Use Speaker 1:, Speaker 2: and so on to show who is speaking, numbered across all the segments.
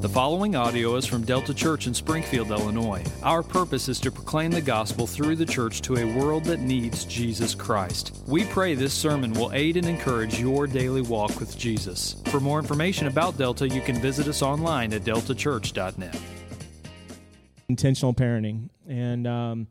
Speaker 1: The following audio is from Delta Church in Springfield, Illinois. Our purpose is to proclaim the gospel through the church to a world that needs Jesus Christ. We pray this sermon will aid and encourage your daily walk with Jesus. For more information about Delta, you can visit us online at deltachurch.net.
Speaker 2: Intentional parenting. And um,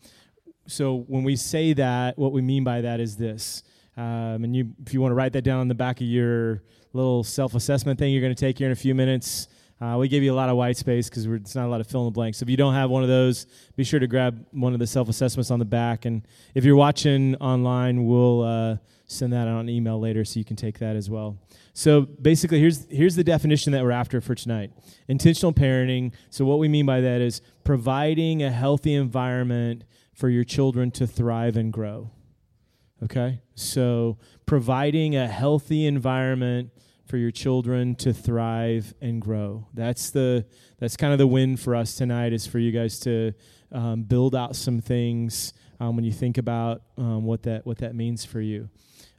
Speaker 2: so when we say that, what we mean by that is this. Um, and you, if you want to write that down on the back of your little self assessment thing you're going to take here in a few minutes, uh, we give you a lot of white space because it's not a lot of fill in the blanks. So if you don't have one of those, be sure to grab one of the self assessments on the back. And if you're watching online, we'll uh, send that out on email later so you can take that as well. So basically, here's here's the definition that we're after for tonight: intentional parenting. So what we mean by that is providing a healthy environment for your children to thrive and grow. Okay, so providing a healthy environment for your children to thrive and grow. That's the that's kind of the win for us tonight is for you guys to um, build out some things um, when you think about um, what that what that means for you.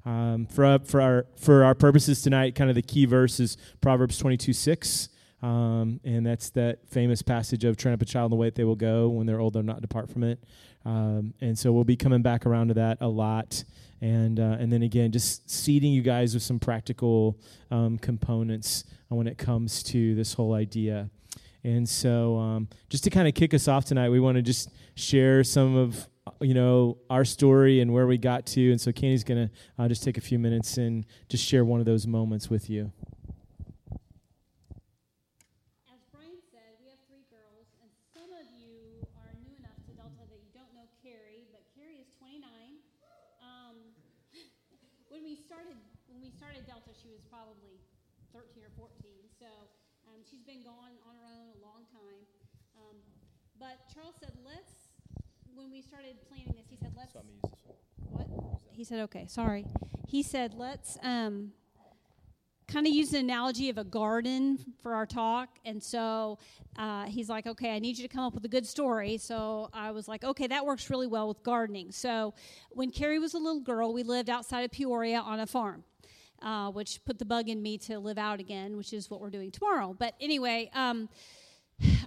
Speaker 2: Um, for uh, for our for our purposes tonight, kind of the key verse is Proverbs twenty two six. Um, and that's that famous passage of train up a child in the way that they will go when they're old they'll not depart from it um, and so we'll be coming back around to that a lot and uh, and then again just seeding you guys with some practical um, components when it comes to this whole idea. And so um, just to kind of kick us off tonight we want to just share some of you know our story and where we got to. And so Candy's going to uh, just take a few minutes and just share one of those moments with you
Speaker 3: been gone on her own a long time. Um, but Charles said, let's, when we started planning this, he said, let's. So what? He said, okay, sorry. He said, let's um, kind of use the analogy of a garden for our talk. And so uh, he's like, okay, I need you to come up with a good story. So I was like, okay, that works really well with gardening. So when Carrie was a little girl, we lived outside of Peoria on a farm uh, which put the bug in me to live out again, which is what we're doing tomorrow. But anyway, um,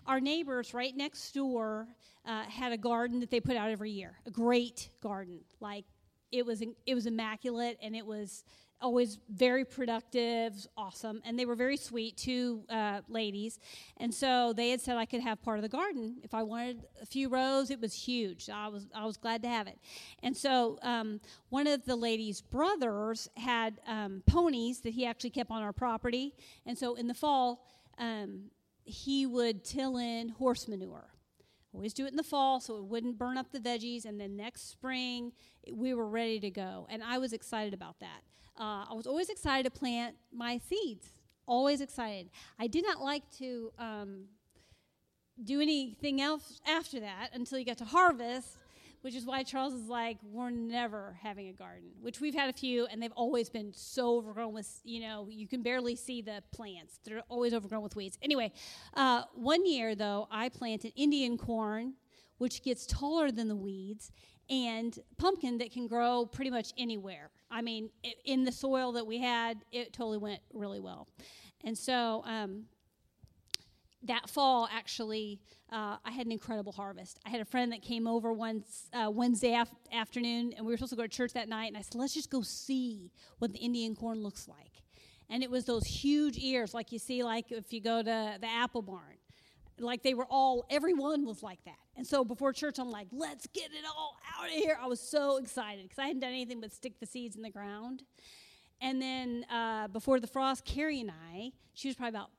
Speaker 3: our neighbors right next door uh, had a garden that they put out every year, a great garden. Like it was, it was immaculate, and it was always very productive, awesome, and they were very sweet, two uh, ladies. And so they had said I could have part of the garden if I wanted a few rows. It was huge. I was I was glad to have it. And so um, one of the ladies' brothers had um, ponies that he actually kept on our property, and so in the fall um, he would till in horse manure. Always do it in the fall so it wouldn't burn up the veggies, and then next spring we were ready to go. And I was excited about that. Uh, I was always excited to plant my seeds. Always excited. I did not like to um, do anything else after that until you got to harvest, which is why Charles is like, we're never having a garden, which we've had a few, and they've always been so overgrown with, you know, you can barely see the plants. They're always overgrown with weeds. Anyway, uh, one year, though, I planted Indian corn, which gets taller than the weeds, and pumpkin that can grow pretty much anywhere. I mean, it, in the soil that we had, it totally went really well. And so um, that fall, actually, uh, I had an incredible harvest. I had a friend that came over once uh, Wednesday af- afternoon, and we were supposed to go to church that night. And I said, "Let's just go see what the Indian corn looks like." And it was those huge ears, like you see, like if you go to the apple barn like they were all everyone was like that and so before church i'm like let's get it all out of here i was so excited because i hadn't done anything but stick the seeds in the ground and then uh, before the frost Carrie and i she was probably about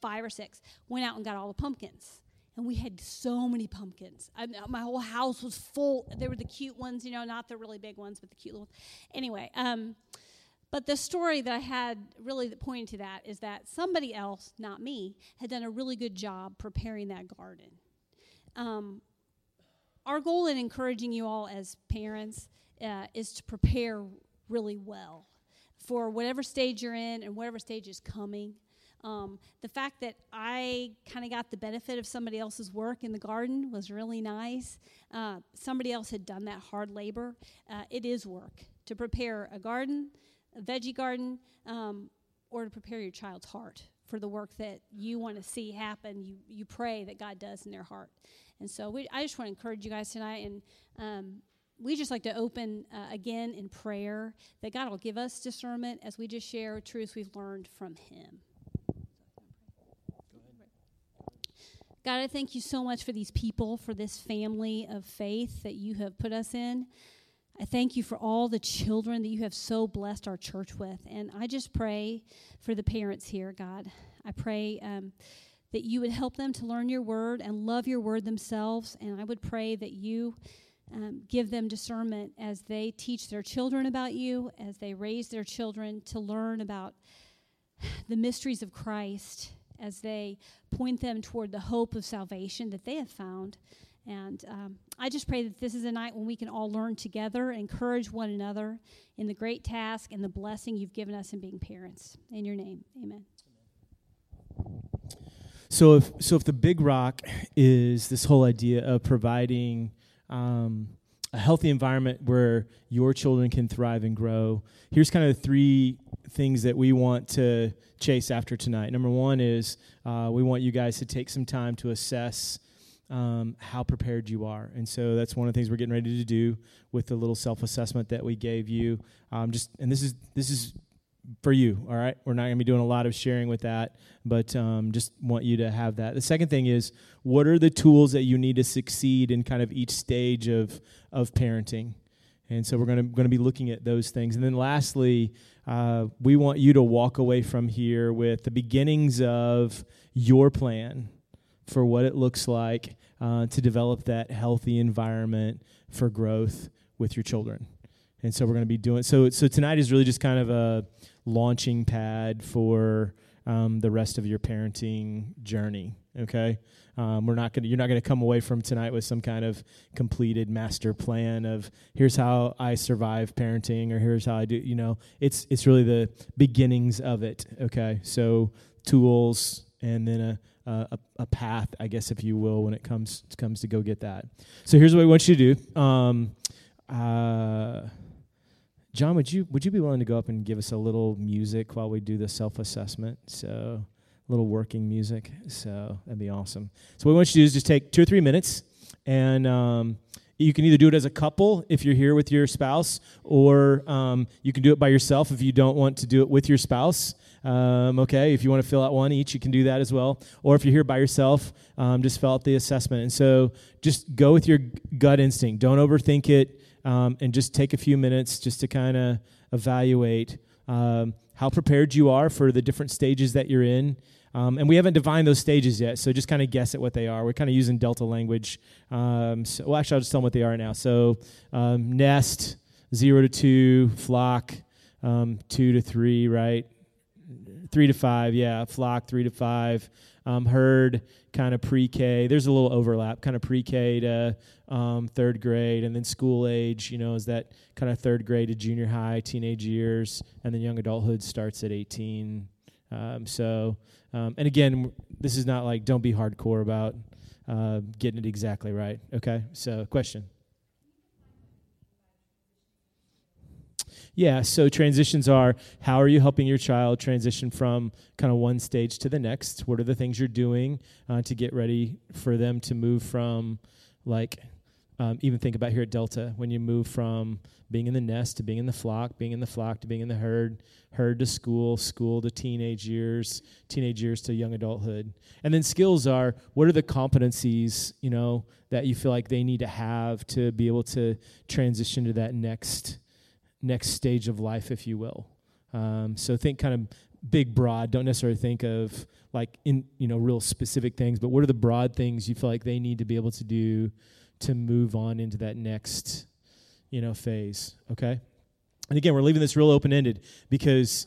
Speaker 3: five or six went out and got all the pumpkins and we had so many pumpkins I, my whole house was full they were the cute ones you know not the really big ones but the cute little ones anyway um, but the story that I had really that pointed to that is that somebody else, not me, had done a really good job preparing that garden. Um, our goal in encouraging you all as parents uh, is to prepare really well for whatever stage you're in and whatever stage is coming. Um, the fact that I kind of got the benefit of somebody else's work in the garden was really nice. Uh, somebody else had done that hard labor. Uh, it is work to prepare a garden a veggie garden, um, or to prepare your child's heart for the work that you want to see happen. You you pray that God does in their heart, and so we, I just want to encourage you guys tonight, and um, we just like to open uh, again in prayer that God will give us discernment as we just share truths we've learned from Him. God, I thank you so much for these people, for this family of faith that you have put us in. I thank you for all the children that you have so blessed our church with. And I just pray for the parents here, God. I pray um, that you would help them to learn your word and love your word themselves. And I would pray that you um, give them discernment as they teach their children about you, as they raise their children to learn about the mysteries of Christ as they point them toward the hope of salvation that they have found. And um, I just pray that this is a night when we can all learn together, encourage one another in the great task and the blessing you've given us in being parents. In your name, amen.
Speaker 2: So if so, if the big rock is this whole idea of providing um, a healthy environment where your children can thrive and grow, here's kind of three things that we want to chase after tonight. Number one is uh, we want you guys to take some time to assess um, how prepared you are. And so that's one of the things we're getting ready to do with the little self assessment that we gave you. Um, just and this is this is for you. All right, we're not going to be doing a lot of sharing with that, but um, just want you to have that. The second thing is, what are the tools that you need to succeed in kind of each stage of of parenting? And so we're going to going to be looking at those things. And then lastly, uh, we want you to walk away from here with the beginnings of your plan for what it looks like uh, to develop that healthy environment for growth with your children. And so we're going to be doing so. So tonight is really just kind of a launching pad for um, the rest of your parenting journey. Okay, um, we're not gonna. You're not to come away from tonight with some kind of completed master plan of here's how I survive parenting or here's how I do. You know, it's it's really the beginnings of it. Okay, so tools and then a a, a path, I guess, if you will, when it comes comes to go get that. So here's what we want you to do. Um, uh, John, would you would you be willing to go up and give us a little music while we do the self assessment? So little working music. So that'd be awesome. So what we want you to do is just take two or three minutes, and um, you can either do it as a couple if you're here with your spouse, or um, you can do it by yourself if you don't want to do it with your spouse. Um, okay, if you want to fill out one each, you can do that as well. Or if you're here by yourself, um, just fill out the assessment. And so just go with your gut instinct. Don't overthink it, um, and just take a few minutes just to kind of evaluate um, how prepared you are for the different stages that you're in. Um, and we haven't defined those stages yet, so just kind of guess at what they are. We're kind of using Delta language. Um, so, well, actually, I'll just tell them what they are now. So, um, nest, zero to two, flock, um, two to three, right? Three to five, yeah. Flock, three to five. Um, herd, kind of pre K. There's a little overlap, kind of pre K to um, third grade, and then school age, you know, is that kind of third grade to junior high, teenage years, and then young adulthood starts at 18. So, um, and again, this is not like don't be hardcore about uh, getting it exactly right. Okay, so question. Yeah, so transitions are how are you helping your child transition from kind of one stage to the next? What are the things you're doing uh, to get ready for them to move from like um, even think about here at Delta when you move from being in the nest to being in the flock, being in the flock to being in the herd, herd to school, school to teenage years, teenage years to young adulthood. And then skills are what are the competencies, you know, that you feel like they need to have to be able to transition to that next next stage of life, if you will. Um, so think kind of big broad don't necessarily think of like in you know real specific things but what are the broad things you feel like they need to be able to do to move on into that next, you know, phase. Okay. And again, we're leaving this real open ended because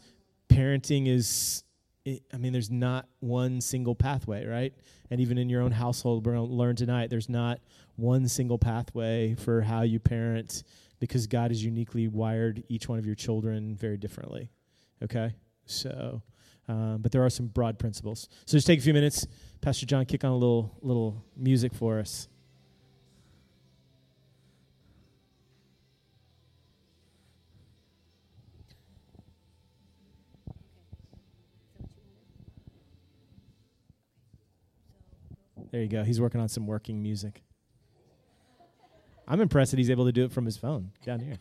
Speaker 2: parenting is, I mean, there's not one single pathway, right? And even in your own household, we're going to learn tonight, there's not one single pathway for how you parent because God has uniquely wired each one of your children very differently. Okay? So, um, but there are some broad principles. So just take a few minutes. Pastor John, kick on a little little music for us. There you go. He's working on some working music. I'm impressed that he's able to do it from his phone down here.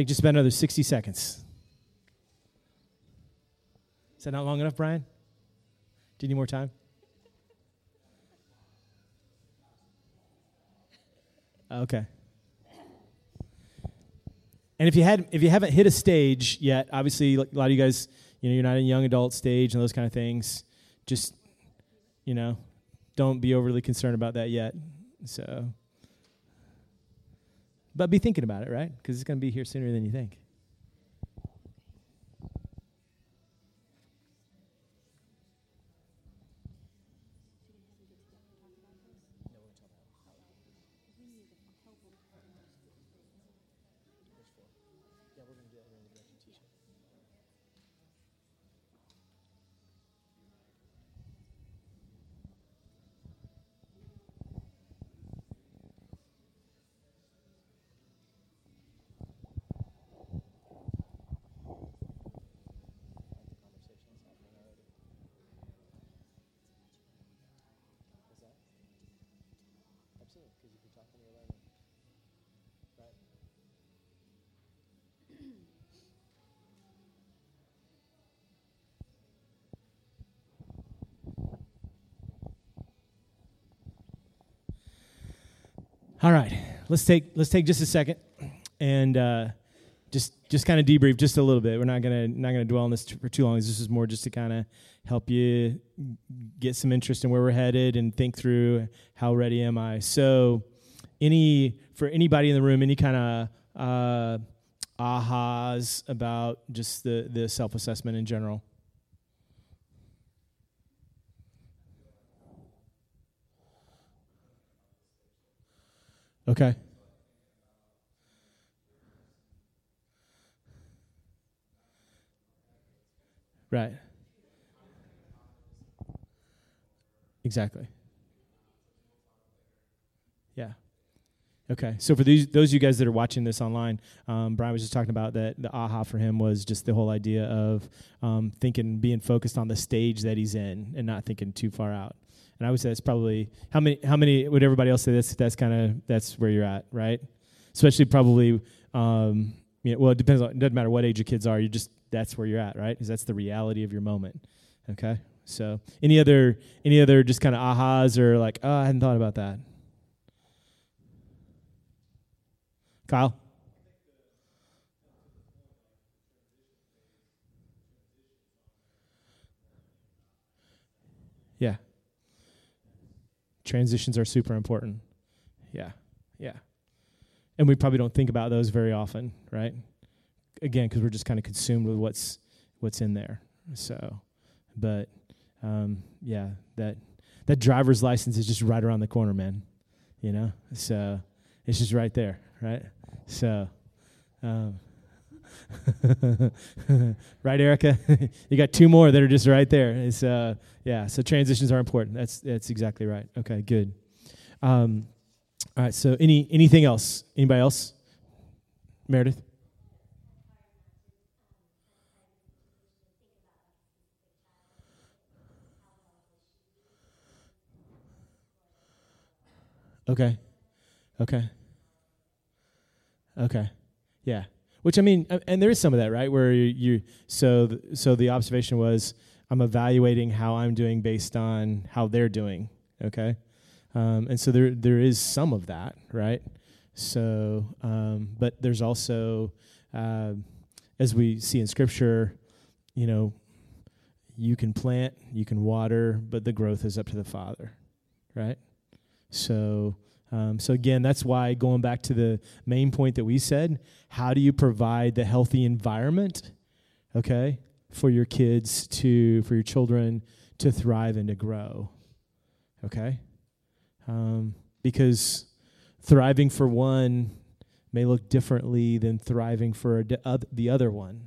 Speaker 2: Take just about another 60 seconds. Is that not long enough, Brian? Do you need more time? Okay. And if you had if you haven't hit a stage yet, obviously a lot of you guys, you know, you're not in young adult stage and those kind of things. Just you know, don't be overly concerned about that yet. So but be thinking about it, right? Because it's going to be here sooner than you think. All right, let's take let's take just a second and uh, just just kind of debrief just a little bit. We're not gonna not gonna dwell on this t- for too long. This is more just to kind of help you get some interest in where we're headed and think through how ready am I. So, any for anybody in the room, any kind of uh, ahas about just the the self assessment in general. Okay. Right. Exactly. Yeah. Okay. So for these those of you guys that are watching this online, um, Brian was just talking about that the aha for him was just the whole idea of um, thinking, being focused on the stage that he's in, and not thinking too far out. And I would say that's probably how many how many would everybody else say this that's kind of that's where you're at, right? Especially probably um, you know, well it depends on it doesn't matter what age your kids are, you just that's where you're at, right? Because that's the reality of your moment. Okay? So any other any other just kind of ahas or like, oh I hadn't thought about that. Kyle? Yeah transitions are super important. Yeah, yeah. and we probably don't think about those very often, right? Again, because we're just kind of consumed with what's what's in there. So, but um, yeah, that that driver's license is just right around the corner, man. You know, so it's just right there, right? So, um, right, Erica? you got two more that are just right there. It's uh, yeah. So transitions are important. That's that's exactly right. Okay, good. Um, all right. So any anything else? Anybody else? Meredith. Okay. Okay. Okay. Yeah. Which I mean, and there is some of that, right? Where you, you so so the observation was I'm evaluating how I'm doing based on how they're doing. Okay. Um, and so there there is some of that, right? So, um, but there's also, uh, as we see in Scripture, you know, you can plant, you can water, but the growth is up to the Father, right? So, um, so again, that's why going back to the main point that we said, how do you provide the healthy environment, okay, for your kids to, for your children to thrive and to grow, okay? Um, because thriving for one may look differently than thriving for the other one.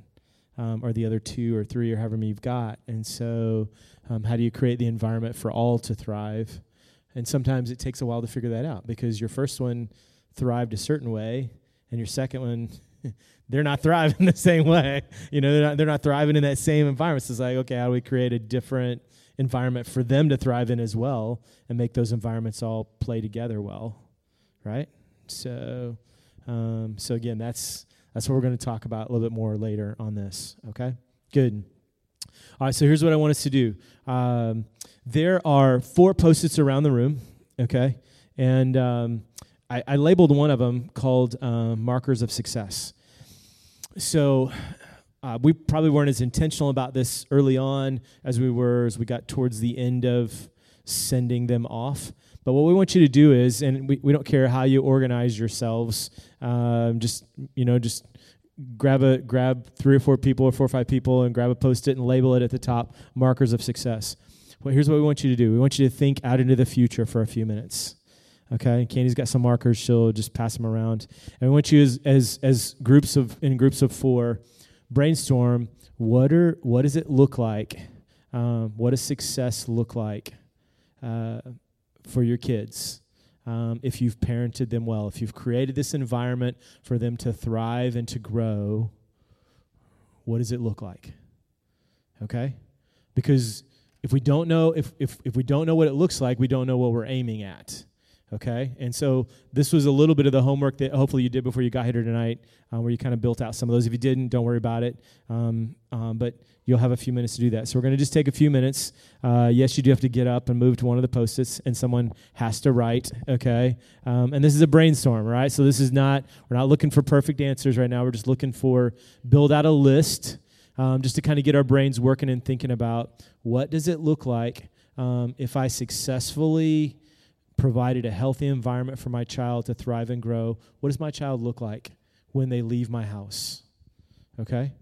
Speaker 2: Um, or the other two or three or however many you've got. And so, um, how do you create the environment for all to thrive? And sometimes it takes a while to figure that out because your first one thrived a certain way, and your second one, they're not thriving the same way. You know, they're not, they're not thriving in that same environment. So it's like, okay, how do we create a different environment for them to thrive in as well and make those environments all play together well, right? So, um, so again, that's that's what we're going to talk about a little bit more later on this. Okay, good. All right, so here's what I want us to do. Um, there are four post-its around the room, okay? And um, I, I, labeled one of them called uh, Markers of Success. So uh, we probably weren't as intentional about this early on as we were as we got towards the end of sending them off. But what we want you to do is, and we, we don't care how you organize yourselves, um, just, you know, just grab a grab three or four people or four or five people and grab a post-it and label it at the top markers of success. Well here's what we want you to do. We want you to think out into the future for a few minutes okay? Candy's got some markers. She'll just pass them around. And we want you as as, as groups of in groups of four brainstorm what are what does it look like um, what does success look like uh, for your kids um, if you've parented them well, if you've created this environment for them to thrive and to grow, what does it look like? Okay? Because if we don't know if, if, if we don't know what it looks like, we don't know what we're aiming at. Okay? And so this was a little bit of the homework that hopefully you did before you got here tonight, um, where you kind of built out some of those. If you didn't, don't worry about it. Um, um, but you'll have a few minutes to do that. So we're going to just take a few minutes. Uh, yes, you do have to get up and move to one of the post-its, and someone has to write. Okay, um, and this is a brainstorm, right? So this is not we're not looking for perfect answers right now. We're just looking for build out a list, um, just to kind of get our brains working and thinking about what does it look like um, if I successfully provided a healthy environment for my child to thrive and grow. What does my child look like when they leave my house? Okay.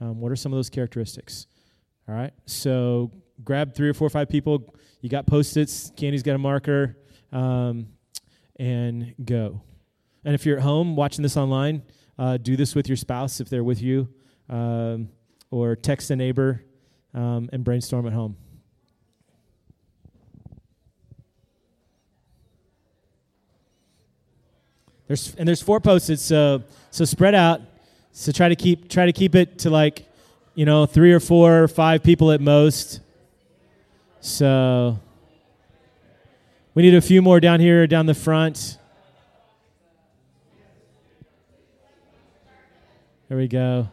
Speaker 2: Um, what are some of those characteristics? All right. So grab three or four or five people. You got post its. Candy's got a marker. Um, and go. And if you're at home watching this online, uh, do this with your spouse if they're with you, um, or text a neighbor um, and brainstorm at home. There's and there's four post-its, so so spread out. So try to keep try to keep it to like, you know, three or four or five people at most. So we need a few more down here down the front. There we go.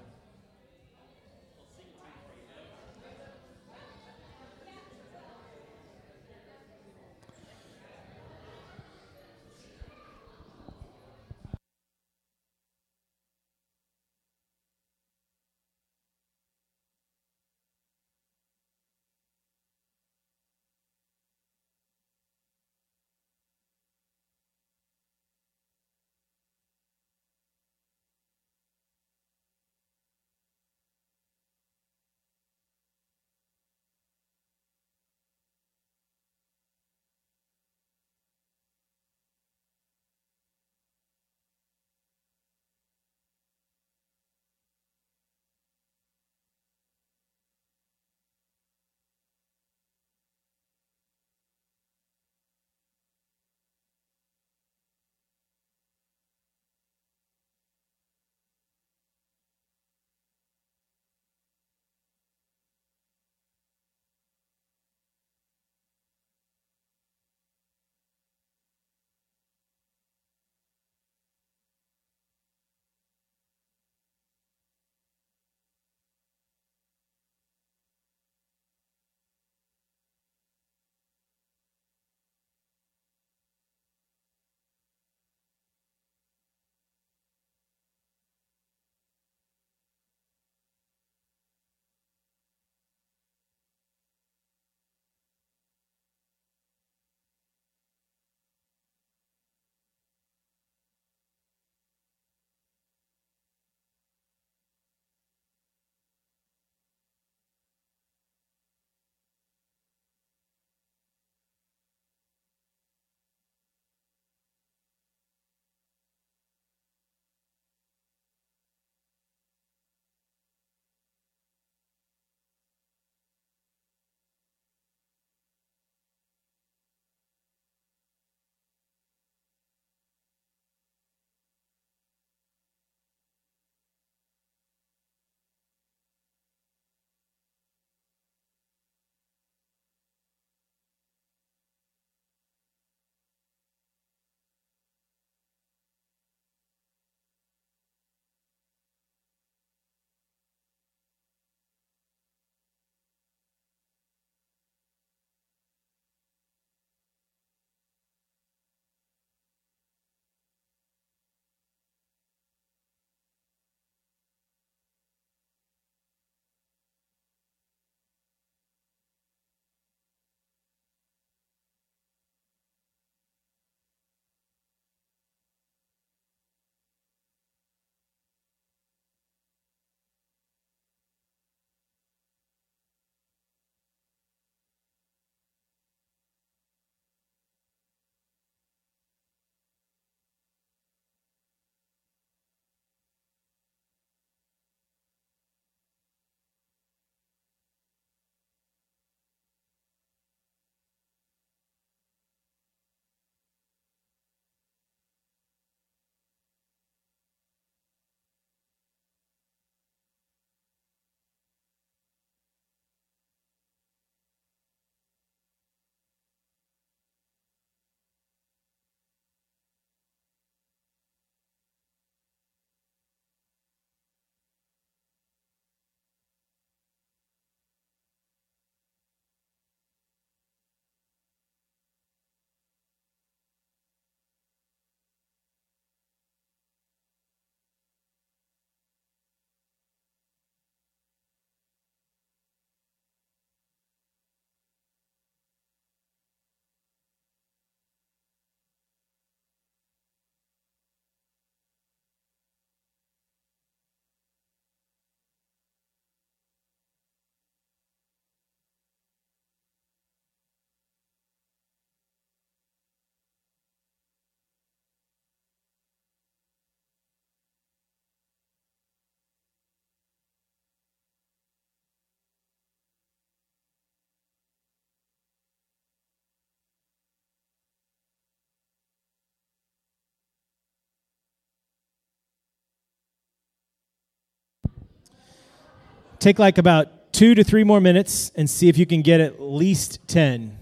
Speaker 2: Take like about two to three more minutes and see if you can get at least 10.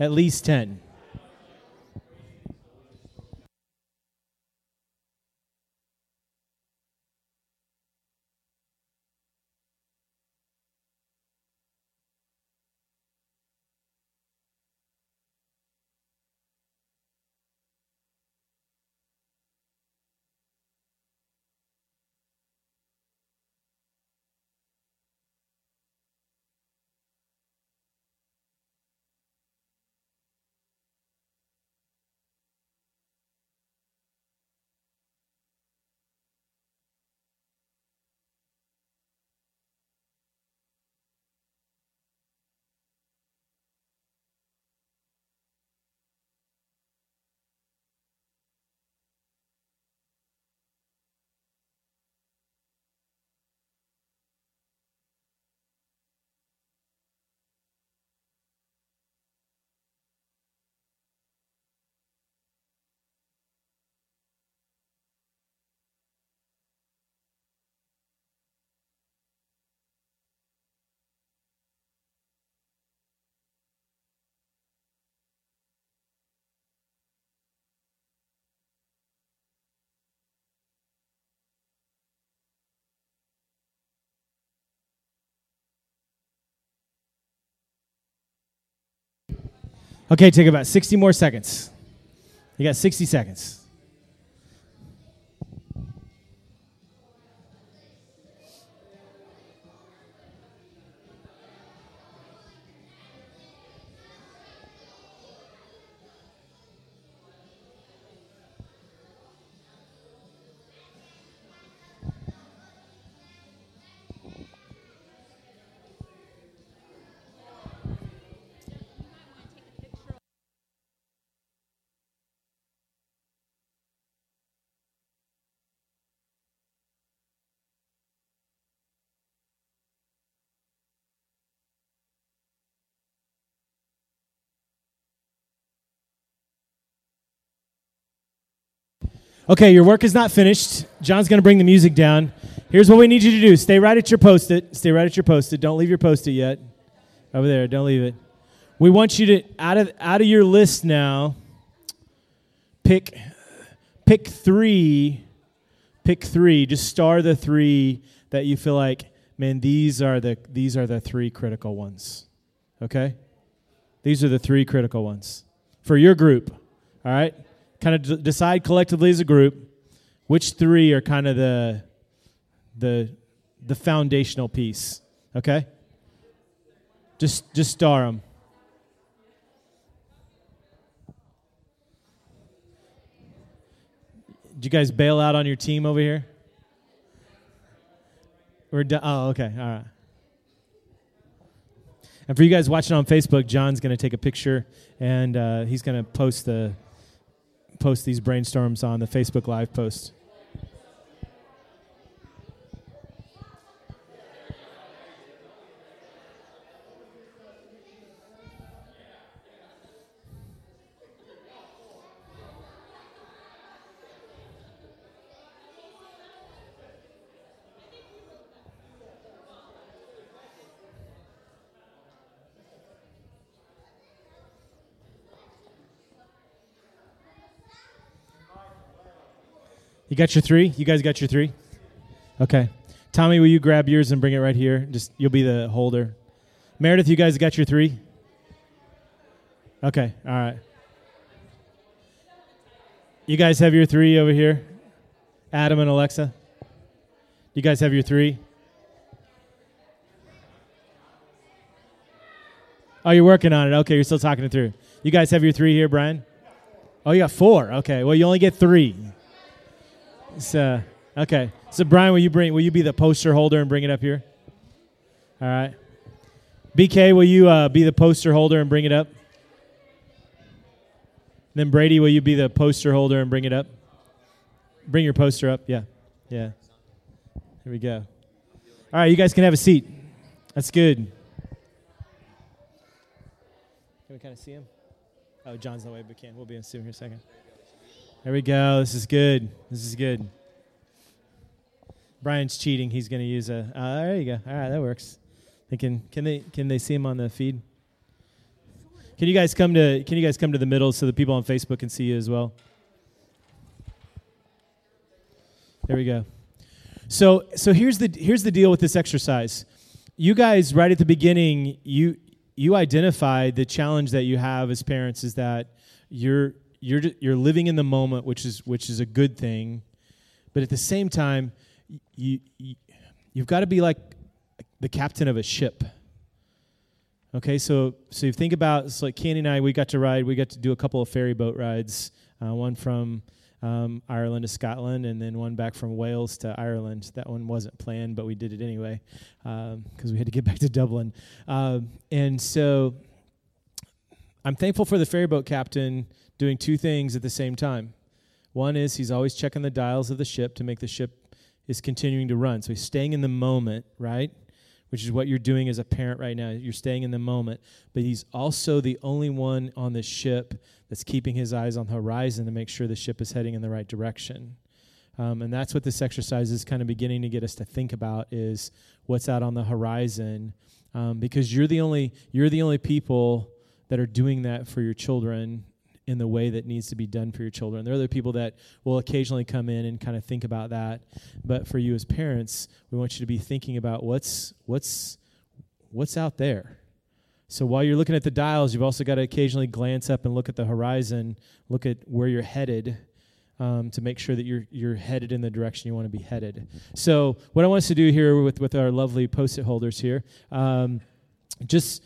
Speaker 2: At least 10. Okay, take about 60 more seconds. You got 60 seconds. Okay, your work is not finished. John's going to bring the music down. Here's what we need you to do stay right at your post it. Stay right at your post it. Don't leave your post it yet. Over there, don't leave it. We want you to, out of, out of your list now, pick, pick three. Pick three. Just star the three that you feel like, man, these are the, these are the three critical ones. Okay? These are the three critical ones for your group. All right? Kind of d- decide collectively as a group which three are kind of the the the foundational piece. Okay. Just just star them. Did you guys bail out on your team over here? We're done. Oh, okay. All right. And for you guys watching on Facebook, John's going to take a picture and uh, he's going to post the post these brainstorms on the Facebook Live post. You got your three? You guys got your three? Okay. Tommy, will you grab yours and bring it right here? Just you'll be the holder. Meredith, you guys got your three? Okay, all right. You guys have your three over here? Adam and Alexa? You guys have your three? Oh, you're working on it. Okay, you're still talking it through. You guys have your three here, Brian? Oh, you got four. Okay, well, you only get three. So okay. So Brian, will you bring? Will you be the poster holder and bring it up here? All right. BK, will you uh, be the poster holder and bring it up? Then Brady, will you be the poster holder and bring it up? Bring your poster up. Yeah. Yeah. Here we go. All right, you guys can have a seat. That's good. Can we kind of see him? Oh, John's the way, but can. We'll be in soon here a second. There we go. This is good. This is good. Brian's cheating. He's going to use a. Uh, there you go. All right, that works. They can can they can they see him on the feed? Can you guys come to Can you guys come to the middle so the people on Facebook can see you as well? There we go. So so here's the here's the deal with this exercise. You guys right at the beginning you you identified the challenge that you have as parents is that you're you're you're living in the moment which is which is a good thing but at the same time you, you you've got to be like the captain of a ship okay so so you think about it's like Candy and I we got to ride we got to do a couple of ferry boat rides uh, one from um, Ireland to Scotland, and then one back from Wales to Ireland. That one wasn't planned, but we did it anyway because um, we had to get back to Dublin. Um, and so I'm thankful for the ferry boat captain doing two things at the same time. One is he's always checking the dials of the ship to make the ship is continuing to run. So he's staying in the moment, right? Which is what you're doing as a parent right now. You're staying in the moment. But he's also the only one on the ship that's keeping his eyes on the horizon to make sure the ship is heading in the right direction. Um, and that's what this exercise is kind of beginning to get us to think about is what's out on the horizon um, because you're the only you're the only people that are doing that for your children in the way that needs to be done for your children. There are other people that will occasionally come in and kind of think about that, but for you as parents, we want you to be thinking about what's what's what's out there. So while you're looking at the dials, you've also got to occasionally glance up and look at the horizon, look at where you're headed. Um, to make sure that you're you're headed in the direction you want to be headed. So, what I want us to do here with with our lovely post-it holders here, um, just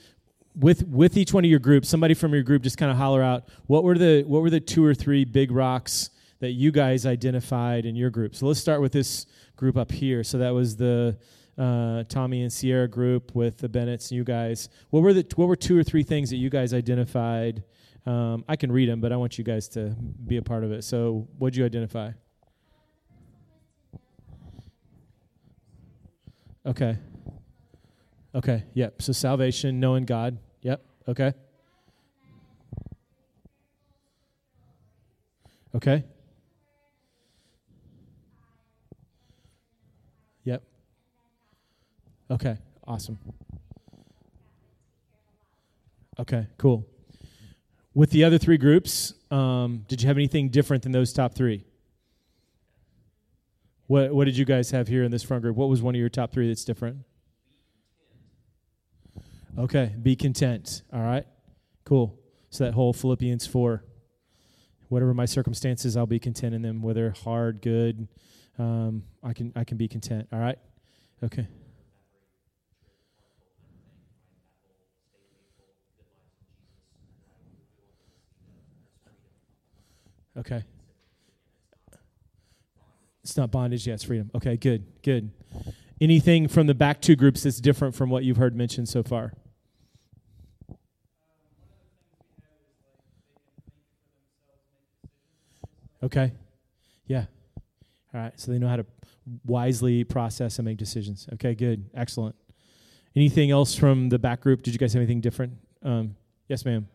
Speaker 2: with with each one of your groups, somebody from your group just kind of holler out what were the what were the two or three big rocks that you guys identified in your group. So let's start with this group up here. So that was the uh, Tommy and Sierra group with the Bennetts and you guys. What were the what were two or three things that you guys identified? Um, I can read them, but I want you guys to be a part of it. So, what'd you identify? Okay. Okay. Yep. So salvation, knowing God. Yep. Okay. Okay. Yep. Okay, awesome. Okay, cool. With the other three groups, um, did you have anything different than those top three? What What did you guys have here in this front group? What was one of your top three that's different? Okay, be content. All right, cool. So that whole Philippians four. Whatever my circumstances, I'll be content in them. Whether hard, good, um, I can I can be content. All right. Okay. Okay. It's not bondage, yeah, it's freedom. Okay, good, good. Anything from the back two groups that's different from what you've heard mentioned so far? Okay. Yeah. All right. So they know how to wisely process and make decisions. Okay, good. Excellent. Anything else from the back group? Did you guys have anything different? Um, yes, ma'am.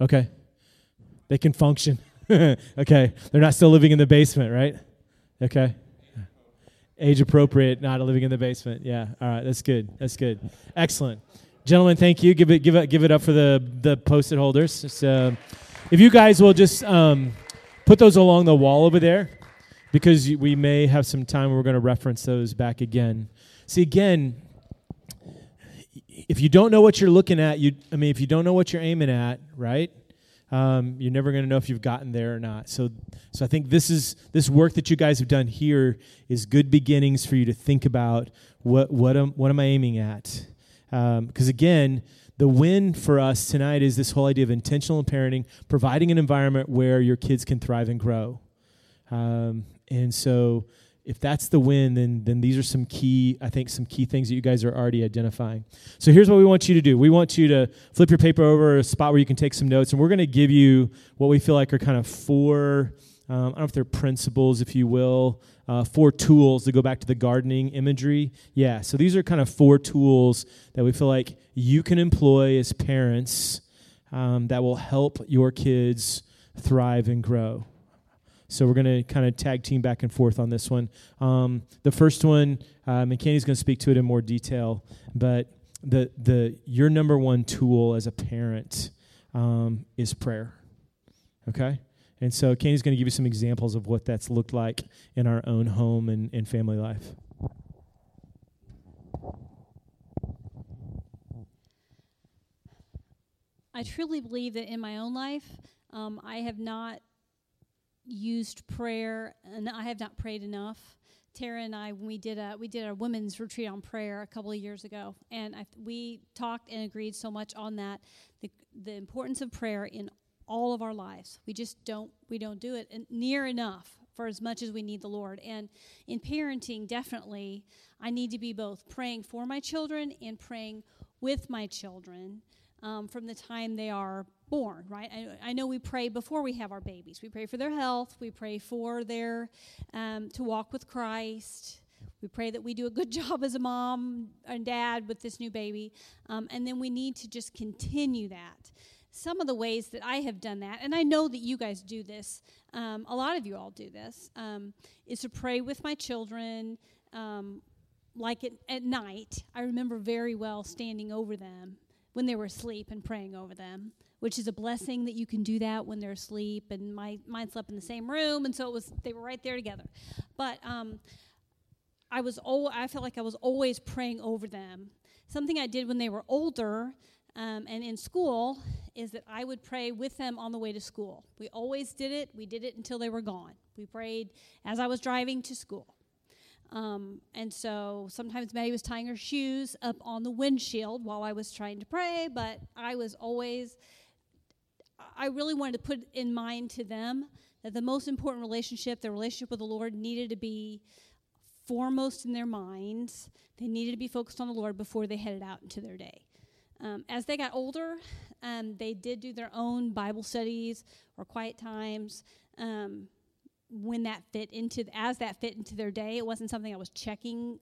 Speaker 2: Okay. They can function. okay. They're not still living in the basement, right? Okay. Age appropriate, not living in the basement. Yeah. All right. That's good. That's good. Excellent. Gentlemen, thank you. Give it, give it, give it up for the the post-it holders. So, if you guys will just um, put those along the wall over there, because we may have some time. We're going to reference those back again. See, again, if you don't know what you're looking at, you I mean, if you don't know what you're aiming at, right? um, you're never going to know if you've gotten there or not. So, so I think this is this work that you guys have done here is good beginnings for you to think about what what am what am I aiming at? Because um, again, the win for us tonight is this whole idea of intentional parenting, providing an environment where your kids can thrive and grow. Um, and so if that's the win, then then these are some key, I think, some key things that you guys are already identifying. So here's what we want you to do. We want you to flip your paper over a spot where you can take some notes, and we're going to give you what we feel like are kind of four. Um, I don't know if they're principles, if you will, uh, four tools to go back to the gardening imagery. Yeah, so these are kind of four tools that we feel like you can employ as parents um, that will help your kids thrive and grow. So we're going to kind of tag team back and forth on this one. Um, the first one, um, and Kenny's going to speak to it in more detail, but the the your number one tool as a parent um, is prayer. Okay, and so Kenny's going to give you some examples of what that's looked like in our own home and, and family life.
Speaker 3: I truly believe that in my own life, um, I have not used prayer, and I have not prayed enough. Tara and I, when we did a we did a women's retreat on prayer a couple of years ago, and I, we talked and agreed so much on that the the importance of prayer in all of our lives. We just don't we don't do it near enough for as much as we need the Lord. And in parenting, definitely, I need to be both praying for my children and praying with my children um, from the time they are born, right? I, I, know we pray before we have our babies. We pray for their health. We pray for their um, to walk with Christ. We pray that we do a good job as a mom and dad with this new baby, um, and then we need to just continue that. Some of the ways that I have done that, and I know that you guys do this. Um, a lot of you all do this. Um, is to pray with my children um, like at, at, night, I remember very well standing over them when they were asleep and praying over them, which is a blessing that you can do that when they're asleep. And my mine slept in the same room, and so it was they were right there together. But um, I was oh I felt like I was always praying over them. Something I did when they were older um, and in school is that I would pray with them on the way to school. We always did it. We did it until they were gone. We prayed as I was driving to school. Um, and so sometimes Maddie was tying her shoes up on the windshield while I was trying to pray, but I was always, I really wanted to put in mind to them that the most important relationship, the relationship with the Lord, needed to be foremost in their minds. They needed to be focused on the Lord before they headed out into their day. Um, as they got older, um, they did do their own Bible studies or quiet times. Um, when that fit into as that fit into their day. It wasn't something I was checking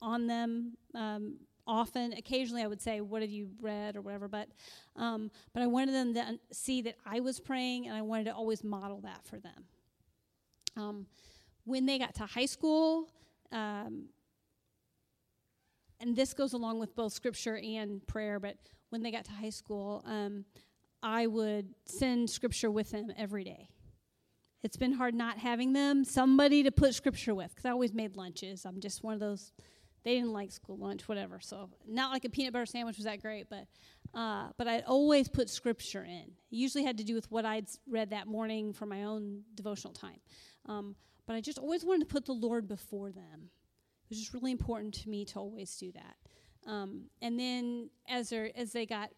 Speaker 3: on them um, often. Occasionally, I would say, "What have you read?" or whatever. But um, but I wanted them to see that I was praying, and I wanted to always model that for them. Um, when they got to high school. Um, and this goes along with both scripture and prayer, but when they got to high school, um, I would send scripture with them every day it's been hard not having them, somebody to put scripture with, because I always made lunches. I'm just one of those, they didn't like school lunch, whatever. So, not like a peanut butter sandwich was that great, but uh, but I'd always put scripture in. It usually had to do with what I'd read that morning for my own devotional time. Um, but I just always wanted to put the Lord before them. It was just really important to me to always do that. Um, and then as, as they got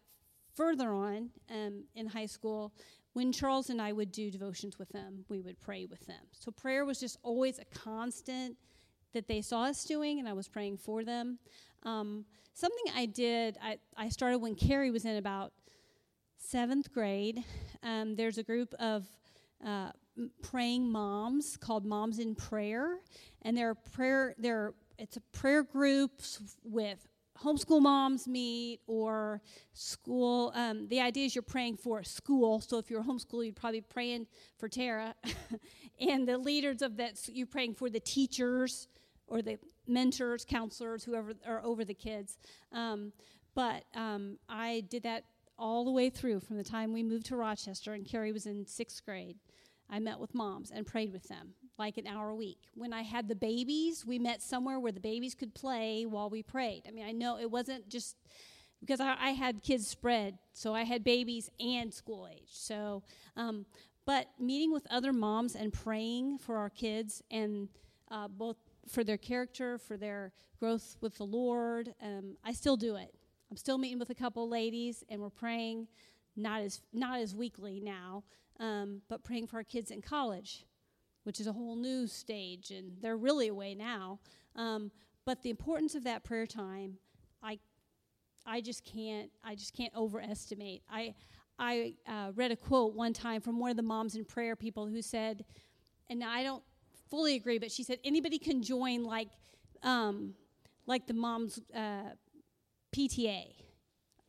Speaker 3: further on um, in high school, when Charles and I would do devotions with them, we would pray with them. So prayer was just always a constant that they saw us doing, and I was praying for them. Um, something I did, I, I started when Carrie was in about seventh grade. Um, there's a group of uh, praying moms called Moms in Prayer, and they're prayer. They're it's a prayer groups with homeschool moms meet or school. Um, the idea is you're praying for a school. So if you're homeschool, you'd probably be praying for Tara. and the leaders of that, you're praying for the teachers or the mentors, counselors, whoever are over the kids. Um, but um, I did that all the way through from the time we moved to Rochester and Carrie was in sixth grade. I met with moms and prayed with them like an hour a week. When I had the babies, we met somewhere where the babies could play while we prayed. I mean, I know it wasn't just because I, I had kids spread, so I had babies and school age. So, um, but meeting with other moms and praying for our kids and uh, both for their character, for their growth with the Lord, um, I still do it. I'm still meeting with a couple ladies, and we're praying, not as not as weekly now, um, but praying for our kids in college which is a whole new stage, and they're really away now. Um, but the importance of that prayer time, I, I just can't, I just can't overestimate. I, I uh, read a quote one time from one of the moms in prayer people who said, and I don't fully agree, but she said anybody can join like, um, like the moms uh, PTA.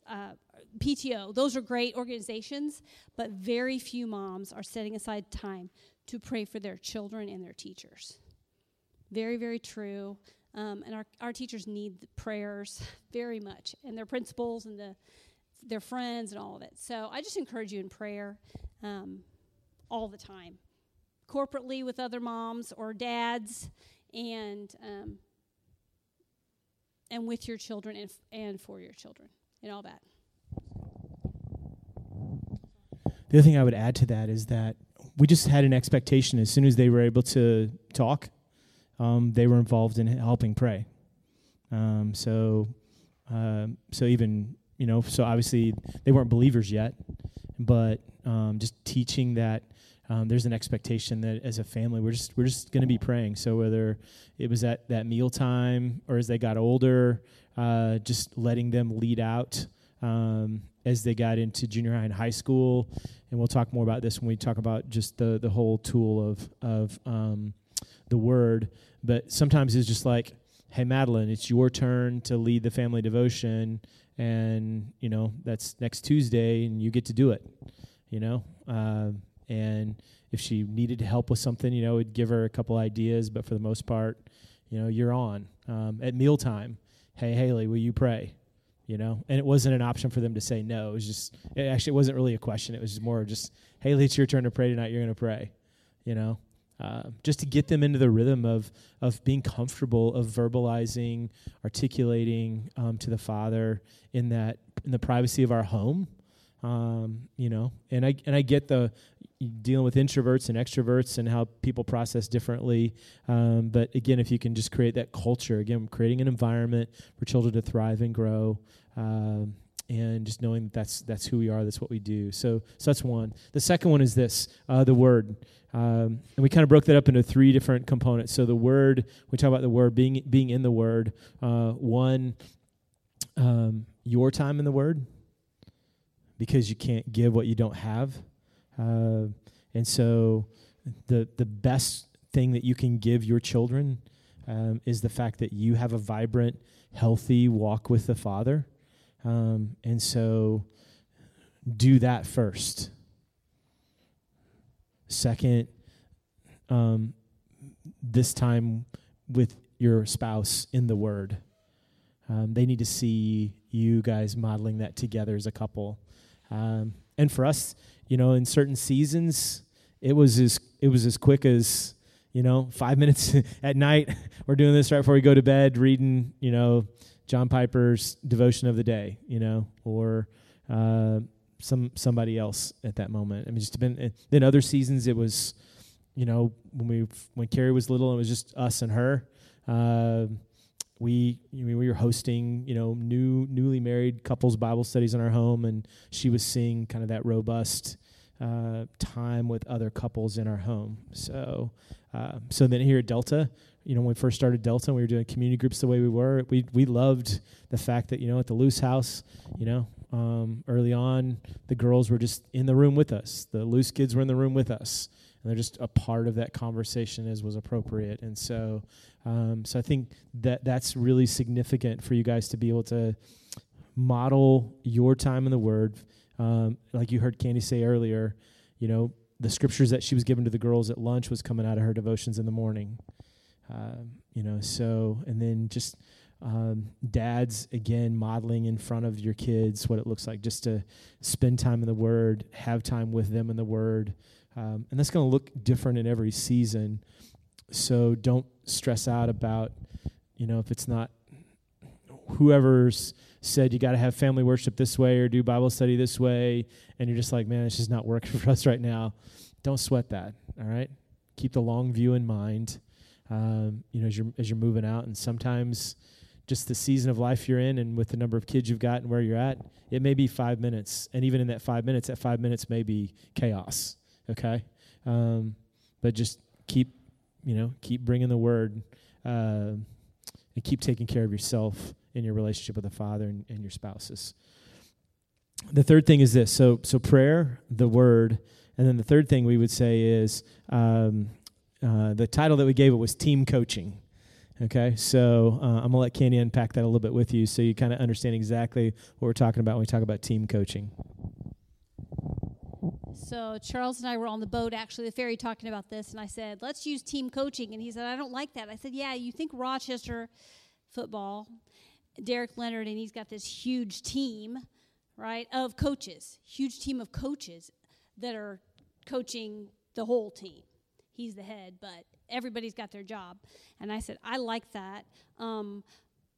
Speaker 3: uh, PTO. Those are great organizations, but very few moms are setting aside time to pray for their children and their teachers. Very, very true. Um, and our, our teachers need prayers very much, and their principals and the, their friends and all of it. So I just encourage you in prayer um, all the time, corporately with other moms or dads, and um, and with your children and, f- and for your children and all that.
Speaker 2: The other thing I would add to that is that we just had an expectation as soon as they were able to talk, um, they were involved in helping pray. Um, so, uh, so even you know, so obviously they weren't believers yet, but um, just teaching that um, there's an expectation that as a family we're just we're just going to be praying. So whether it was at that meal time or as they got older, uh, just letting them lead out um, as they got into junior high and high school, and we'll talk more about this when we talk about just the the whole tool of of um, the word. But sometimes it's just like, hey Madeline, it's your turn to lead the family devotion, and you know that's next Tuesday, and you get to do it. You know. Uh, and if she needed help with something, you know, we'd give her a couple ideas. But for the most part, you know, you're on um, at mealtime. Hey, Haley, will you pray? You know, and it wasn't an option for them to say no. It was just it actually wasn't really a question. It was just more just, Haley, it's your turn to pray tonight. You're going to pray. You know, uh, just to get them into the rhythm of of being comfortable of verbalizing, articulating um, to the Father in that in the privacy of our home. Um, you know, and I and I get the dealing with introverts and extroverts and how people process differently. Um, but again, if you can just create that culture, again, creating an environment for children to thrive and grow. Um, and just knowing that that's that's who we are, that's what we do. So, so that's one. The second one is this: uh, the word, um, and we kind of broke that up into three different components. So, the word, we talk about the word being being in the word. Uh, one, um, your time in the word, because you can't give what you don't have. Uh, and so the the best thing that you can give your children um, is the fact that you have a vibrant, healthy walk with the Father. Um, and so do that first. Second, um, this time with your spouse in the Word. Um, they need to see you guys modeling that together as a couple. Um, and for us, you know, in certain seasons, it was as it was as quick as you know five minutes at night. We're doing this right before we go to bed, reading you know John Piper's devotion of the day, you know, or uh, some somebody else at that moment. I mean, just been then other seasons it was, you know, when we when Carrie was little, it was just us and her. Uh, we we were hosting you know new newly married couples Bible studies in our home, and she was seeing kind of that robust uh, time with other couples in our home. So uh, so then here at Delta, you know, when we first started Delta, and we were doing community groups the way we were. We we loved the fact that you know at the Loose House, you know, um, early on the girls were just in the room with us. The Loose kids were in the room with us and they're just a part of that conversation as was appropriate. And so, um, so I think that that's really significant for you guys to be able to model your time in the Word. Um, like you heard Candy say earlier, you know, the scriptures that she was given to the girls at lunch was coming out of her devotions in the morning. Um, you know, so and then just um, dads again modeling in front of your kids what it looks like just to spend time in the Word, have time with them in the Word. Um, and that's going to look different in every season. So don't stress out about, you know, if it's not whoever's said you got to have family worship this way or do Bible study this way, and you're just like, man, it's just not working for us right now. Don't sweat that. All right, keep the long view in mind. Um, you know, as you're as you're moving out, and sometimes just the season of life you're in, and with the number of kids you've got and where you're at, it may be five minutes, and even in that five minutes, that five minutes may be chaos okay? Um, but just keep, you know, keep bringing the word uh, and keep taking care of yourself in your relationship with the Father and, and your spouses. The third thing is this: so so prayer, the word, and then the third thing we would say is um, uh, the title that we gave it was team coaching. Okay, so uh, I'm gonna let Candy unpack that a little bit with you, so you kind of understand exactly what we're talking about when we talk about team coaching.
Speaker 3: So Charles and I were on the boat, actually, the ferry, talking about this, and I said, "Let's use team coaching." And he said, "I don't like that." I said, "Yeah, you think Rochester football, Derek Leonard, and he's got this huge team, right, of coaches, huge team of coaches that are coaching the whole team. He's the head, but everybody's got their job." And I said, "I like that." Um,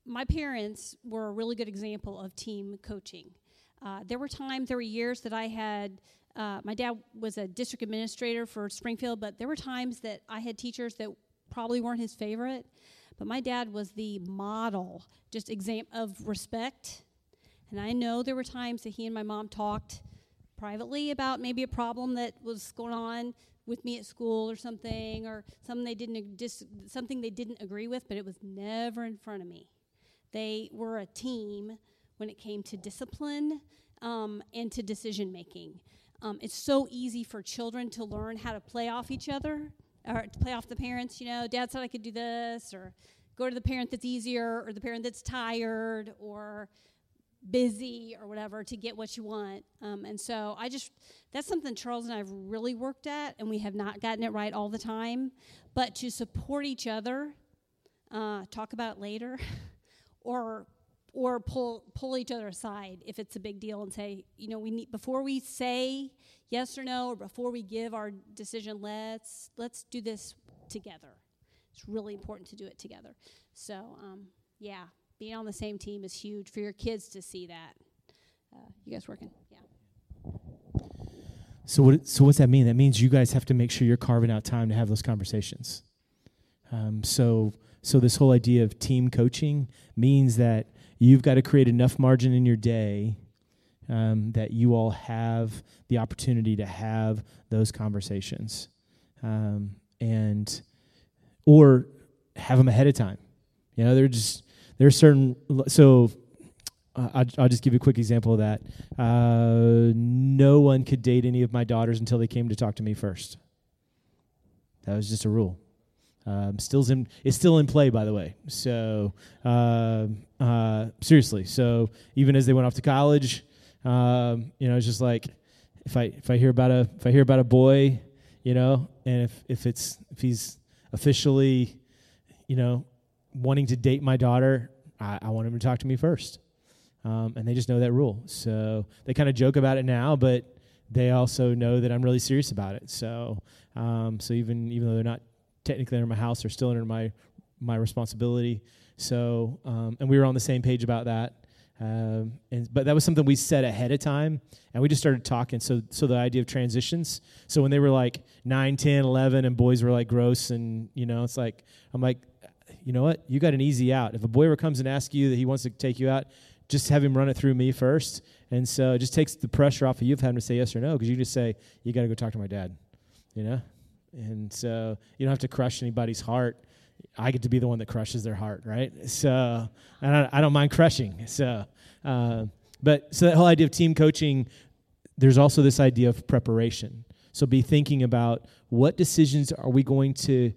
Speaker 3: my parents were a really good example of team coaching. Uh, there were times, there were years that I had uh, my dad was a district administrator for Springfield, but there were times that I had teachers that probably weren't his favorite. But my dad was the model, just exam of respect. And I know there were times that he and my mom talked privately about maybe a problem that was going on with me at school or something, or something they didn't dis- something they didn't agree with, but it was never in front of me. They were a team when it came to discipline um, and to decision making. Um, it's so easy for children to learn how to play off each other or to play off the parents. You know, dad said I could do this, or go to the parent that's easier, or the parent that's tired, or busy, or whatever to get what you want. Um, and so I just, that's something Charles and I have really worked at, and we have not gotten it right all the time. But to support each other, uh, talk about it later, or or pull pull each other aside if it's a big deal and say, you know, we need before we say yes or no or before we give our decision, let's let's do this together. It's really important to do it together. So, um, yeah, being on the same team is huge for your kids to see that. Uh, you guys working? Yeah.
Speaker 2: So what? So what's that mean? That means you guys have to make sure you're carving out time to have those conversations. Um, so so this whole idea of team coaching means that you've got to create enough margin in your day um, that you all have the opportunity to have those conversations um, and or have them ahead of time. You know they're just there's certain so uh, I'll, just give you a quick example of that. Uh, no one could date any of my daughters until they came to talk to me first. That was just a rule. Um, still's in it's still in play, by the way. So uh, uh, seriously, so even as they went off to college, um, you know, it's just like if I if I hear about a if I hear about a boy, you know, and if if it's if he's officially, you know, wanting to date my daughter, I, I want him to talk to me first. Um, and they just know that rule. So they kind of joke about it now, but they also know that I'm really serious about it. So, um, so even even though they're not technically under my house they're still under my my responsibility. So, um, and we were on the same page about that. Um, and but that was something we said ahead of time, and we just started talking. So, so the idea of transitions. So when they were like 9, 10, 11, and boys were like gross, and you know, it's like I'm like, you know what? You got an easy out. If a boy ever comes and asks you that he wants to take you out, just have him run it through me first. And so it just takes the pressure off of you of having to say yes or no, because you just say you got to go talk to my dad. You know, and so you don't have to crush anybody's heart. I get to be the one that crushes their heart, right? So I don't, I don't mind crushing. So, uh, but so that whole idea of team coaching, there's also this idea of preparation. So be thinking about what decisions are we going to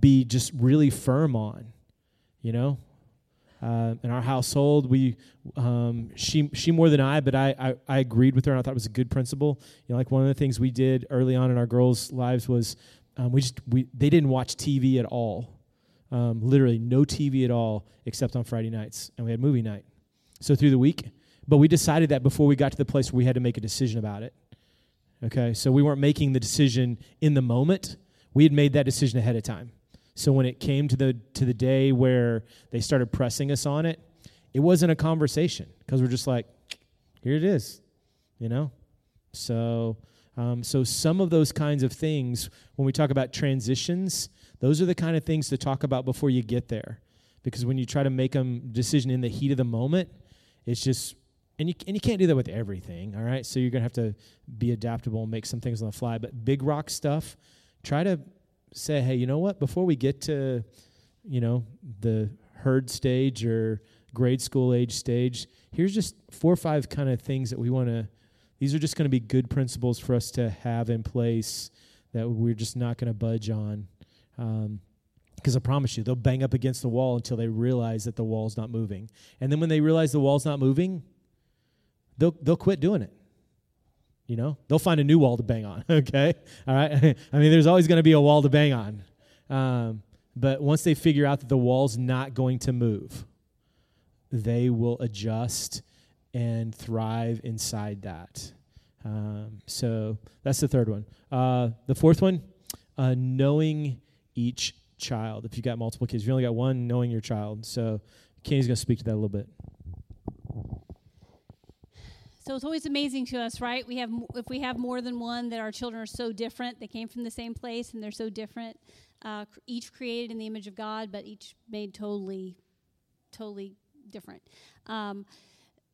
Speaker 2: be just really firm on, you know, uh, in our household, we um, she she more than I, but I, I, I agreed with her. and I thought it was a good principle. You know, like one of the things we did early on in our girls' lives was um, we just we they didn't watch TV at all, um, literally no TV at all except on Friday nights, and we had movie night. So through the week, but we decided that before we got to the place where we had to make a decision about it. Okay, so we weren't making the decision in the moment. We had made that decision ahead of time. So when it came to the to the day where they started pressing us on it, it wasn't a conversation because we're just like, here it is, you know. So um, so some of those kinds of things when we talk about transitions, those are the kind of things to talk about before you get there, because when you try to make them decision in the heat of the moment, it's just and you and you can't do that with everything. All right, so you're gonna have to be adaptable and make some things on the fly. But big rock stuff, try to say, hey, you know what? Before we get to, you know, the herd stage or grade school age stage, here's just four or five kind of things that we want to. These are just going to be good principles for us to have in place that we're just not going to budge on. Um, Because I promise you, they'll bang up against the wall until they realize that the wall's not moving. And then when they realize the wall's not moving, they'll they'll quit doing it. You know, they'll find a new wall to bang on. Okay, all right. I mean, there's always going to be a wall to bang on, um, but once they figure out that the wall's not going to move, they will adjust and thrive inside that. Um, so that's the third one. Uh, the fourth one, uh, knowing each child. If you've got multiple kids, you only got one, knowing your child. So Kenny's going to speak to that a little bit.
Speaker 3: So it's always amazing to us, right? We have if we have more than one, that our children are so different. They came from the same place, and they're so different. Uh, each created in the image of God, but each made totally, totally different. Um,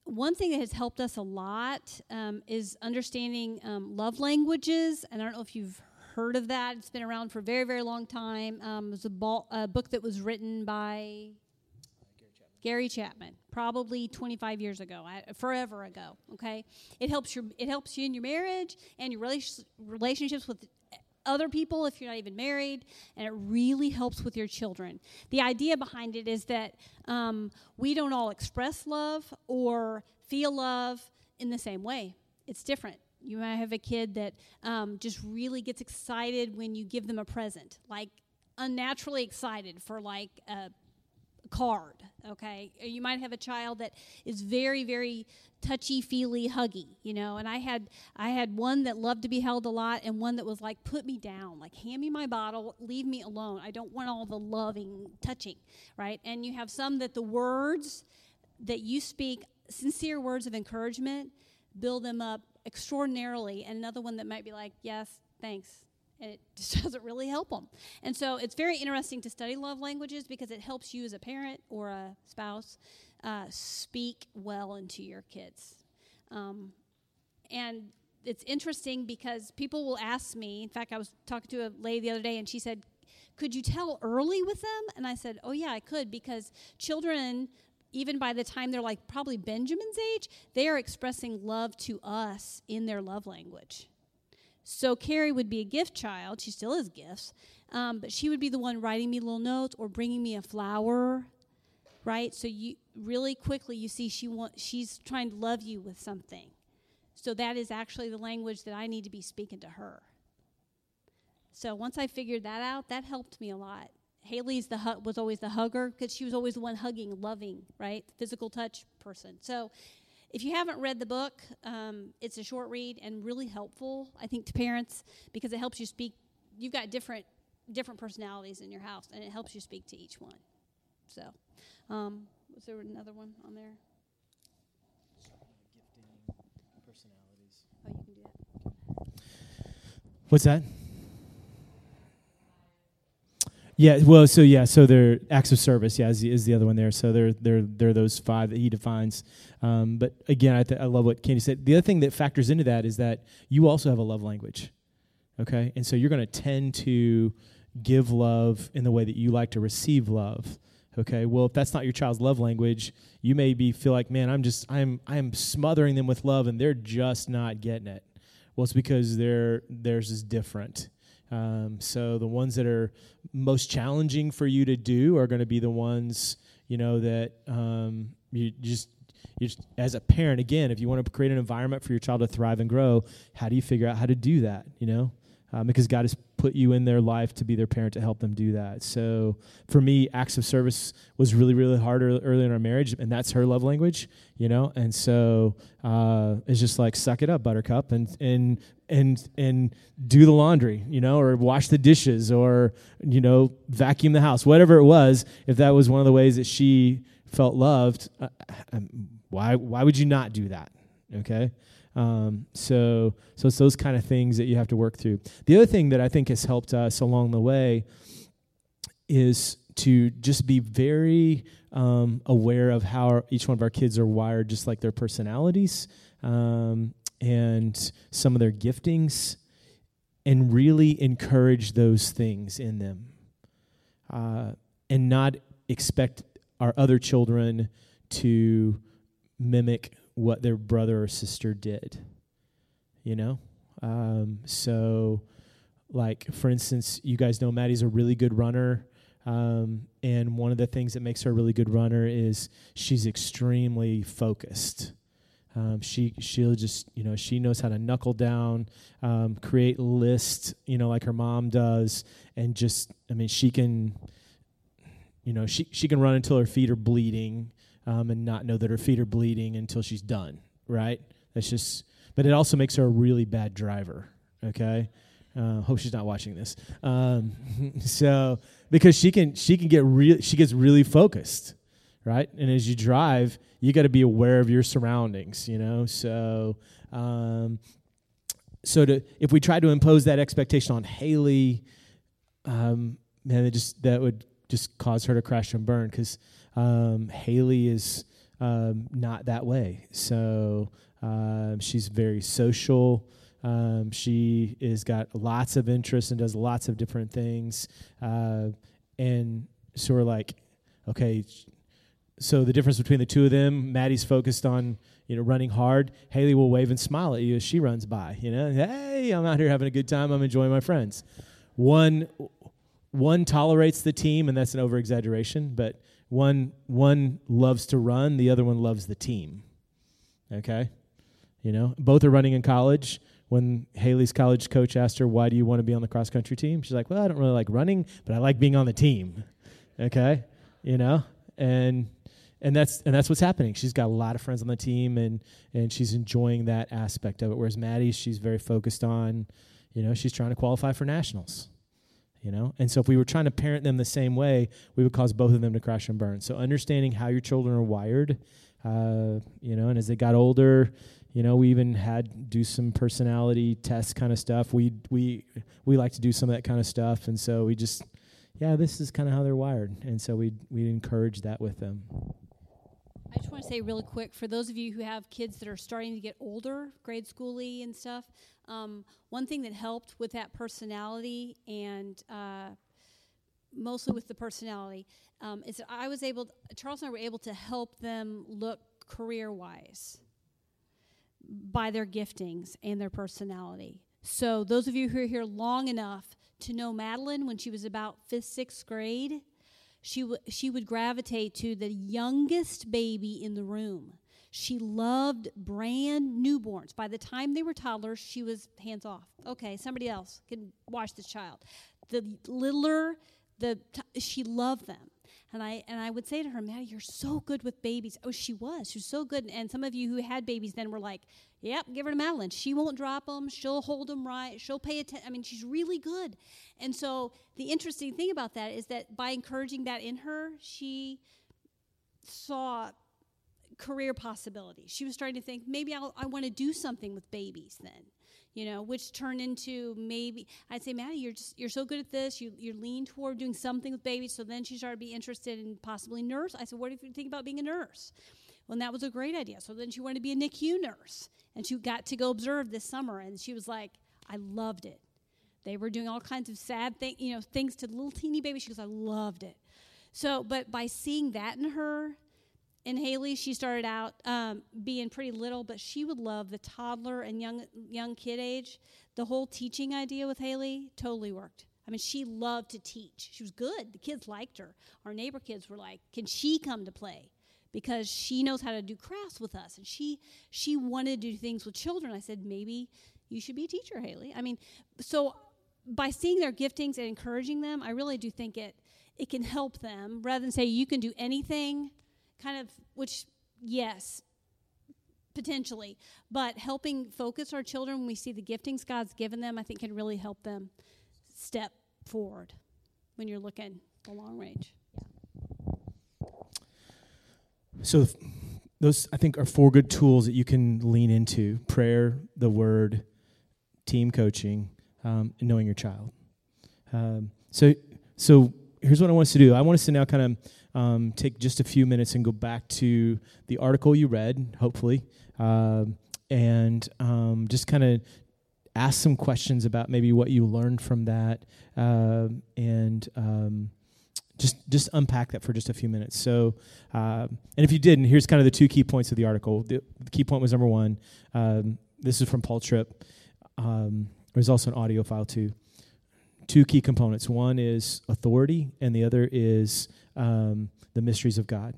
Speaker 3: one thing that has helped us a lot um, is understanding um, love languages. And I don't know if you've heard of that. It's been around for a very, very long time. Um, it was a, ball, a book that was written by Gary Chapman, probably 25 years ago, forever ago. Okay, it helps your it helps you in your marriage and your relationships with other people if you're not even married, and it really helps with your children. The idea behind it is that um, we don't all express love or feel love in the same way. It's different. You might have a kid that um, just really gets excited when you give them a present, like unnaturally excited for like a card okay? You might have a child that is very very touchy feely huggy you know? And i had i had one that loved to be held a lot and one that was like put me down like hand me my bottle leave me alone. I don't want all the loving touching right? And you have some that the words that you speak sincere words of encouragement build them up extraordinarily and another one that might be like yes thanks and it just doesn't really help them. And so it's very interesting to study love languages because it helps you as a parent or a spouse uh, speak well into your kids. Um, and it's interesting because people will ask me. In fact, I was talking to a lady the other day, and she said, "Could you tell early with them?" And I said, "Oh yeah, I could because children." Even by the time they're like probably Benjamin's age, they are expressing love to us in their love language. So Carrie would be a gift child. She still has gifts. Um, but she would be the one writing me little notes or bringing me a flower, right? So you really quickly you see she want, she's trying to love you with something. So that is actually the language that I need to be speaking to her. So once I figured that out, that helped me a lot. Haley's the hu- was always the hugger because she was always the one hugging, loving, right? Physical touch person. So if you haven't read the book, um, it's a short read and really helpful, I think, to parents because it helps you speak. You've got different different personalities in your house, and it helps you speak to each one. So, um, was there another one on there? Oh, you can do that.
Speaker 2: What's that? Yeah, well, so yeah, so they're acts of service. Yeah, is the, is the other one there. So they're they're they're those five that he defines. Um, but again, I, th- I love what Candy said. The other thing that factors into that is that you also have a love language. Okay, and so you're going to tend to give love in the way that you like to receive love. Okay, well, if that's not your child's love language, you may be feel like, man, I'm just I'm I'm smothering them with love, and they're just not getting it. Well, it's because their theirs is different um, so the ones that are most challenging for you to do are going to be the ones you know that um, you just you just, as a parent again if you want to create an environment for your child to thrive and grow how do you figure out how to do that you know um, because God has put you in their life to be their parent to help them do that. So for me, acts of service was really, really hard early in our marriage, and that's her love language, you know. And so uh, it's just like suck it up, Buttercup, and and and and do the laundry, you know, or wash the dishes, or you know, vacuum the house, whatever it was. If that was one of the ways that she felt loved, uh, um, why why would you not do that? Okay. Um, so, so it's those kind of things that you have to work through. The other thing that I think has helped us along the way is to just be very um, aware of how our, each one of our kids are wired, just like their personalities um, and some of their giftings, and really encourage those things in them, uh, and not expect our other children to mimic what their brother or sister did. You know? Um, so, like, for instance, you guys know Maddie's a really good runner. Um, and one of the things that makes her a really good runner is she's extremely focused. Um, she she'll just you know she knows how to knuckle down, um, create lists you know like her mom does, and just I mean she can, you know she she can run until her feet are bleeding, um, and not know that her feet are bleeding until she's done. Right? That's just. But it also makes her a really bad driver. Okay. Uh, hope she's not watching this. Um, so because she can she can get real she gets really focused, right? And as you drive, you got to be aware of your surroundings, you know. So um, so to if we try to impose that expectation on Haley, um, man, it just that would just cause her to crash and burn because um, Haley is um, not that way. So um, she's very social. Um, she has got lots of interests and does lots of different things. Uh, and so we're like, okay, so the difference between the two of them, Maddie's focused on you know running hard. Haley will wave and smile at you as she runs by. You know, hey, I'm out here having a good time. I'm enjoying my friends. One one tolerates the team, and that's an over exaggeration. But one one loves to run, the other one loves the team. Okay, you know, both are running in college when Haley's college coach asked her, Why do you want to be on the cross country team? She's like, Well, I don't really like running, but I like being on the team. Okay? You know? And and that's and that's what's happening. She's got a lot of friends on the team and and she's enjoying that aspect of it. Whereas Maddie, she's very focused on, you know, she's trying to qualify for nationals. You know? And so if we were trying to parent them the same way, we would cause both of them to crash and burn. So understanding how your children are wired, uh, you know, and as they got older, you know, we even had do some personality test kind of stuff. We we we like to do some of that kind of stuff, and so we just, yeah, this is kind of how they're wired, and so we we encourage that with them.
Speaker 3: I just want to say really quick for those of you who have kids that are starting to get older, grade schooly and stuff. Um, one thing that helped with that personality and uh, mostly with the personality um, is that I was able, to, Charles and I were able to help them look career wise by their giftings and their personality. So, those of you who are here long enough to know Madeline when she was about fifth, sixth grade, she, w- she would gravitate to the youngest baby in the room. She loved brand newborns. By the time they were toddlers, she was hands off. Okay, somebody else can watch this child. The littler, the t- she loved them. And I and I would say to her, Maddie, you're so good with babies. Oh, she was. She was so good. And some of you who had babies then were like, Yep, give her to Madeline. She won't drop them. She'll hold them right. She'll pay attention. I mean, she's really good. And so the interesting thing about that is that by encouraging that in her, she saw career possibilities. She was starting to think maybe I'll, I want to do something with babies then you know, which turned into maybe I'd say, Maddie, you're just you're so good at this. You you lean toward doing something with babies. So then she started to be interested in possibly nurse. I said, what if you think about being a nurse? Well, that was a great idea. So then she wanted to be a NICU nurse, and she got to go observe this summer, and she was like, I loved it. They were doing all kinds of sad things, you know, things to little teeny babies. She goes, I loved it. So, but by seeing that in her, and Haley, she started out um, being pretty little, but she would love the toddler and young young kid age. The whole teaching idea with Haley totally worked. I mean, she loved to teach. She was good. The kids liked her. Our neighbor kids were like, "Can she come to play?" Because she knows how to do crafts with us, and she she wanted to do things with children. I said, maybe you should be a teacher, Haley. I mean, so by seeing their giftings and encouraging them, I really do think it it can help them rather than say you can do anything kind of, which, yes, potentially, but helping focus our children when we see the giftings God's given them, I think can really help them step forward when you're looking the long range.
Speaker 2: So, those I think are four good tools that you can lean into: prayer, the Word, team coaching, um, and knowing your child. Um, so, so here's what I want us to do. I want us to now kind of um, take just a few minutes and go back to the article you read, hopefully, um, and um, just kind of ask some questions about maybe what you learned from that, uh, and um, just just unpack that for just a few minutes. So, uh, and if you didn't, here's kind of the two key points of the article. The, the key point was number one. this is from Paul Tripp. there's also an audio file too two key components. One is authority, and the other is um, the mysteries of God.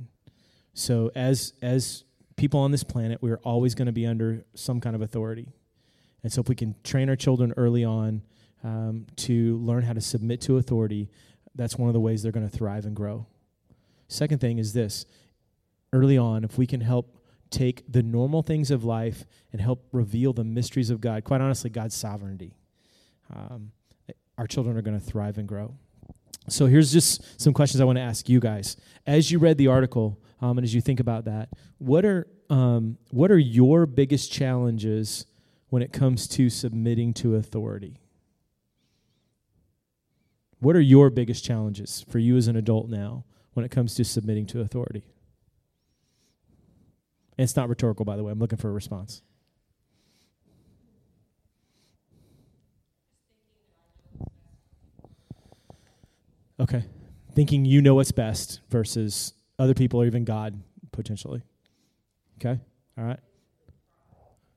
Speaker 2: So as as people on this planet, we're always going to be under some kind of authority. And so if we can train our children early on um, to learn how to submit to authority, that's one of the ways they're going to thrive and grow. Second thing is this early on, if we can help take the normal things of life and help reveal the mysteries of God, quite honestly, God's sovereignty, um, our children are going to thrive and grow. So here's just some questions I want to ask you guys. As you read the article um, and as you think about that, what are um, what are your biggest challenges when it comes to submitting to authority? What are your biggest challenges for you as an adult now when it comes to submitting to authority? And it's not rhetorical, by the way. I'm looking for a response. Okay. Thinking you know what's best versus other people or even God, potentially. Okay. All right.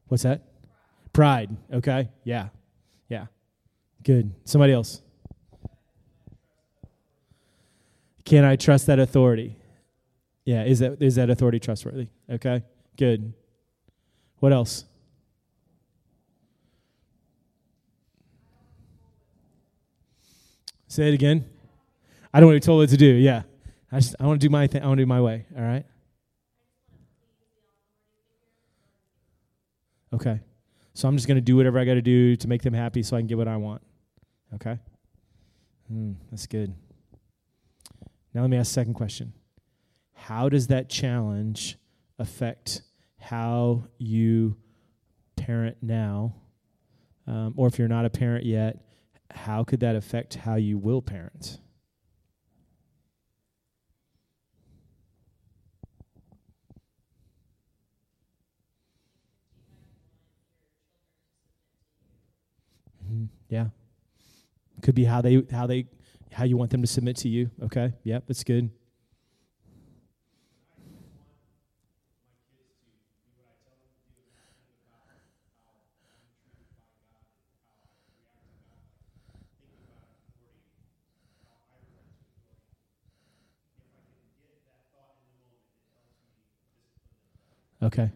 Speaker 2: What's that? Pride. Okay. Yeah. Yeah. Good. Somebody else. Can I trust that authority? Yeah, is that is that authority trustworthy? Okay. Good. What else? Say it again. I don't want to be told what to do. Yeah. I just I want to do my thing. I want to do my way. All right. Okay. So I'm just going to do whatever I got to do to make them happy so I can get what I want. Okay? Mm, that's good. Now let me ask a second question. How does that challenge affect how you parent now? Um, or if you're not a parent yet, how could that affect how you will parent? Yeah. Could be how they how they how you want them to submit to you. Okay. Yep, that's good. Okay.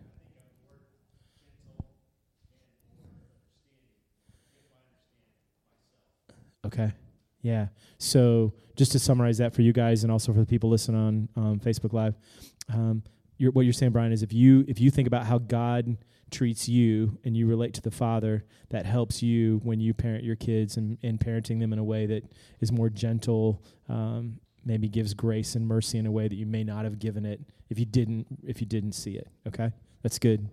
Speaker 2: Okay. Yeah. So just to summarize that for you guys and also for the people listening on um, Facebook Live, um, you're, what you're saying, Brian, is if you if you think about how God treats you and you relate to the Father, that helps you when you parent your kids and, and parenting them in a way that is more gentle, um, maybe gives grace and mercy in a way that you may not have given it if you didn't if you didn't see it. Okay, that's good.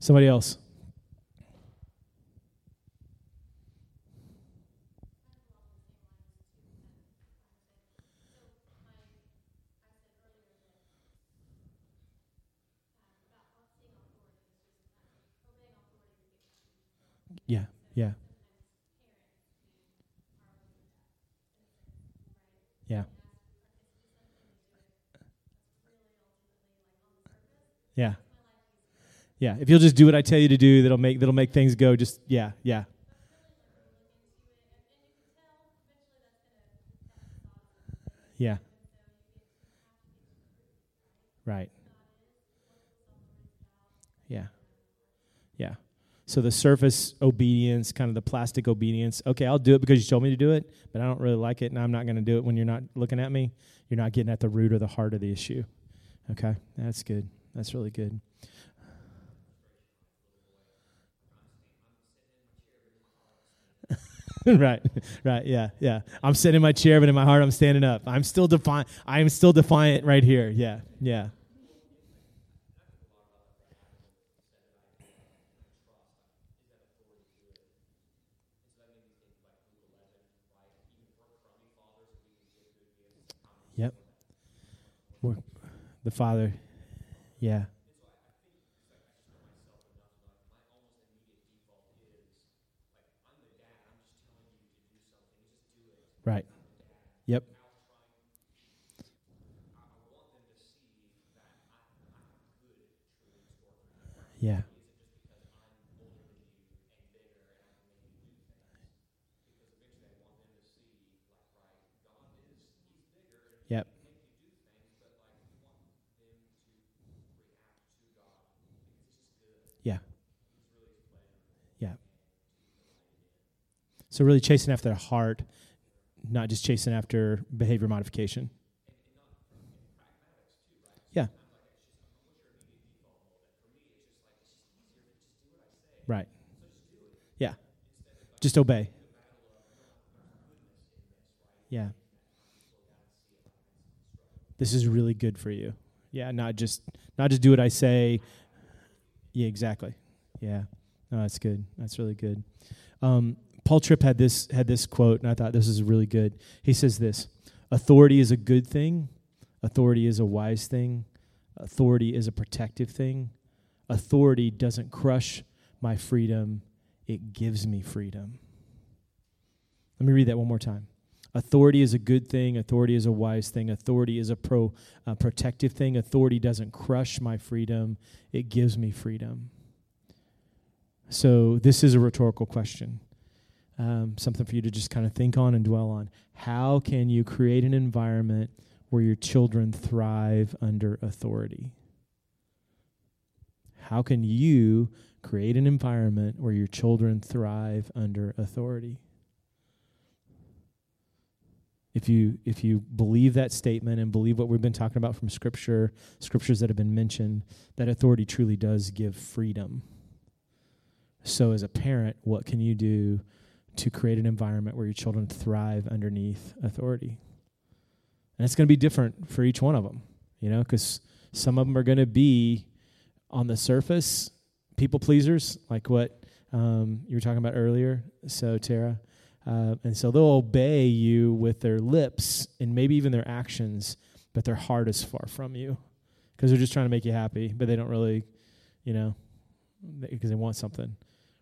Speaker 2: Somebody else. Yeah, yeah. Yeah. Yeah. Yeah. If you'll just do what I tell you to do, that'll make that'll make things go just yeah, yeah. Yeah. Right. Yeah. Yeah. So the surface obedience, kind of the plastic obedience. Okay, I'll do it because you told me to do it, but I don't really like it, and I'm not going to do it when you're not looking at me. You're not getting at the root or the heart of the issue. Okay, that's good. That's really good. right, right, yeah, yeah. I'm sitting in my chair, but in my heart, I'm standing up. I'm still defiant. I am still defiant right here. Yeah, yeah. Yep. More, the Father. Yeah. Right. Yep. Yeah. So really chasing after the heart, not just chasing after behavior modification. Yeah. Right. Yeah. Just obey. Yeah. This is really good for you. Yeah, not just not just do what I say. Yeah, exactly. Yeah. No, that's good. That's really good. Um, Paul Tripp had this had this quote, and I thought this is really good. He says this: "Authority is a good thing. Authority is a wise thing. Authority is a protective thing. Authority doesn't crush my freedom; it gives me freedom." Let me read that one more time. Authority is a good thing. Authority is a wise thing. Authority is a pro uh, protective thing. Authority doesn't crush my freedom; it gives me freedom. So this is a rhetorical question, um, something for you to just kind of think on and dwell on. How can you create an environment where your children thrive under authority? How can you create an environment where your children thrive under authority? if you if you believe that statement and believe what we've been talking about from scripture scriptures that have been mentioned that authority truly does give freedom so as a parent what can you do to create an environment where your children thrive underneath authority and it's going to be different for each one of them you know because some of them are going to be on the surface people pleasers like what um, you were talking about earlier so tara uh, and so they'll obey you with their lips and maybe even their actions, but their heart is far from you because they're just trying to make you happy, but they don't really, you know, because they want something.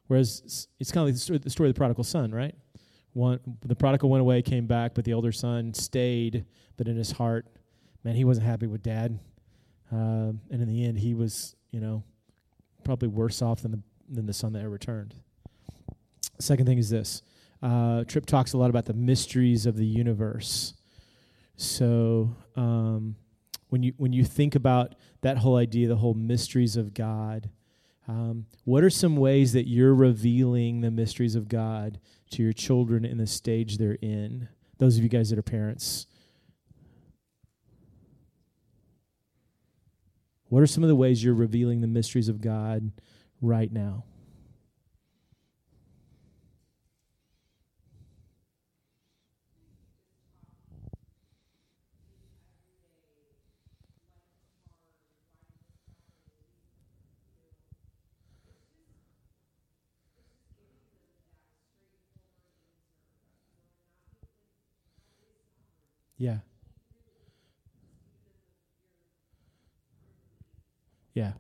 Speaker 2: Whereas it's kind of like the story, of the prodigal son, right? One, the prodigal went away, came back, but the older son stayed, but in his heart, man, he wasn't happy with dad. Uh, and in the end, he was, you know, probably worse off than the than the son that returned. Second thing is this uh, Tripp talks a lot about the mysteries of the universe. So um, when you when you think about that whole idea, the whole mysteries of God, um, what are some ways that you're revealing the mysteries of God to your children in the stage they're in? Those of you guys that are parents. What are some of the ways you're revealing the mysteries of God right now? Yeah. Yeah.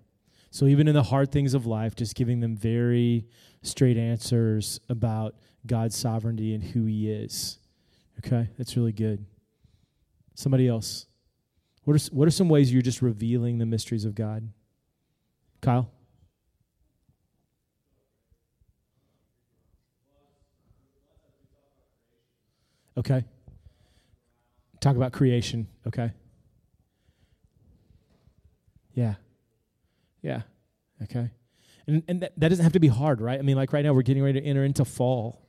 Speaker 2: So even in the hard things of life, just giving them very straight answers about God's sovereignty and who He is. Okay, that's really good. Somebody else. What are what are some ways you're just revealing the mysteries of God? Kyle. Okay. Talk about creation, okay? Yeah. Yeah. Okay. And and that, that doesn't have to be hard, right? I mean, like right now we're getting ready to enter into fall.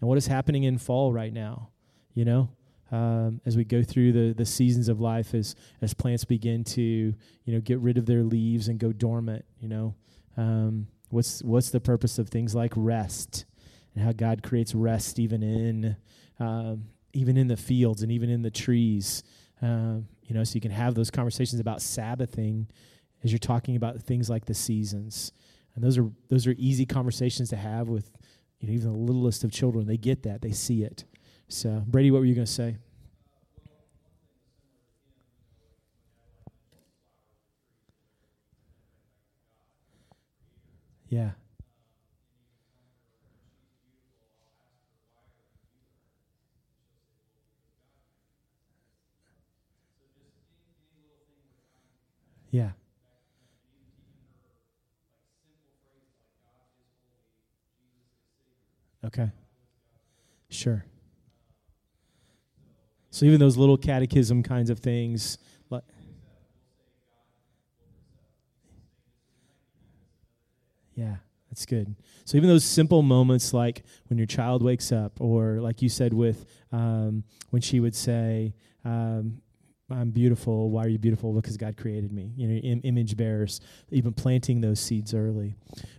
Speaker 2: And what is happening in fall right now? You know? Um, as we go through the, the seasons of life as as plants begin to you know get rid of their leaves and go dormant you know um, what's what's the purpose of things like rest and how God creates rest even in um, even in the fields and even in the trees. Uh, you know, so you can have those conversations about Sabbathing as you're talking about things like the seasons. And those are those are easy conversations to have with you know even the littlest of children. They get that, they see it. So, Brady, what were you going to say? Yeah. Yeah. Okay. Sure. So even those little catechism kinds of things, like yeah, That's good. So even those simple moments, like when your child wakes up, or like you said with um, when she would say, um, "I'm beautiful. Why are you beautiful? Because God created me." You know, Im- image bearers. Even planting those seeds early.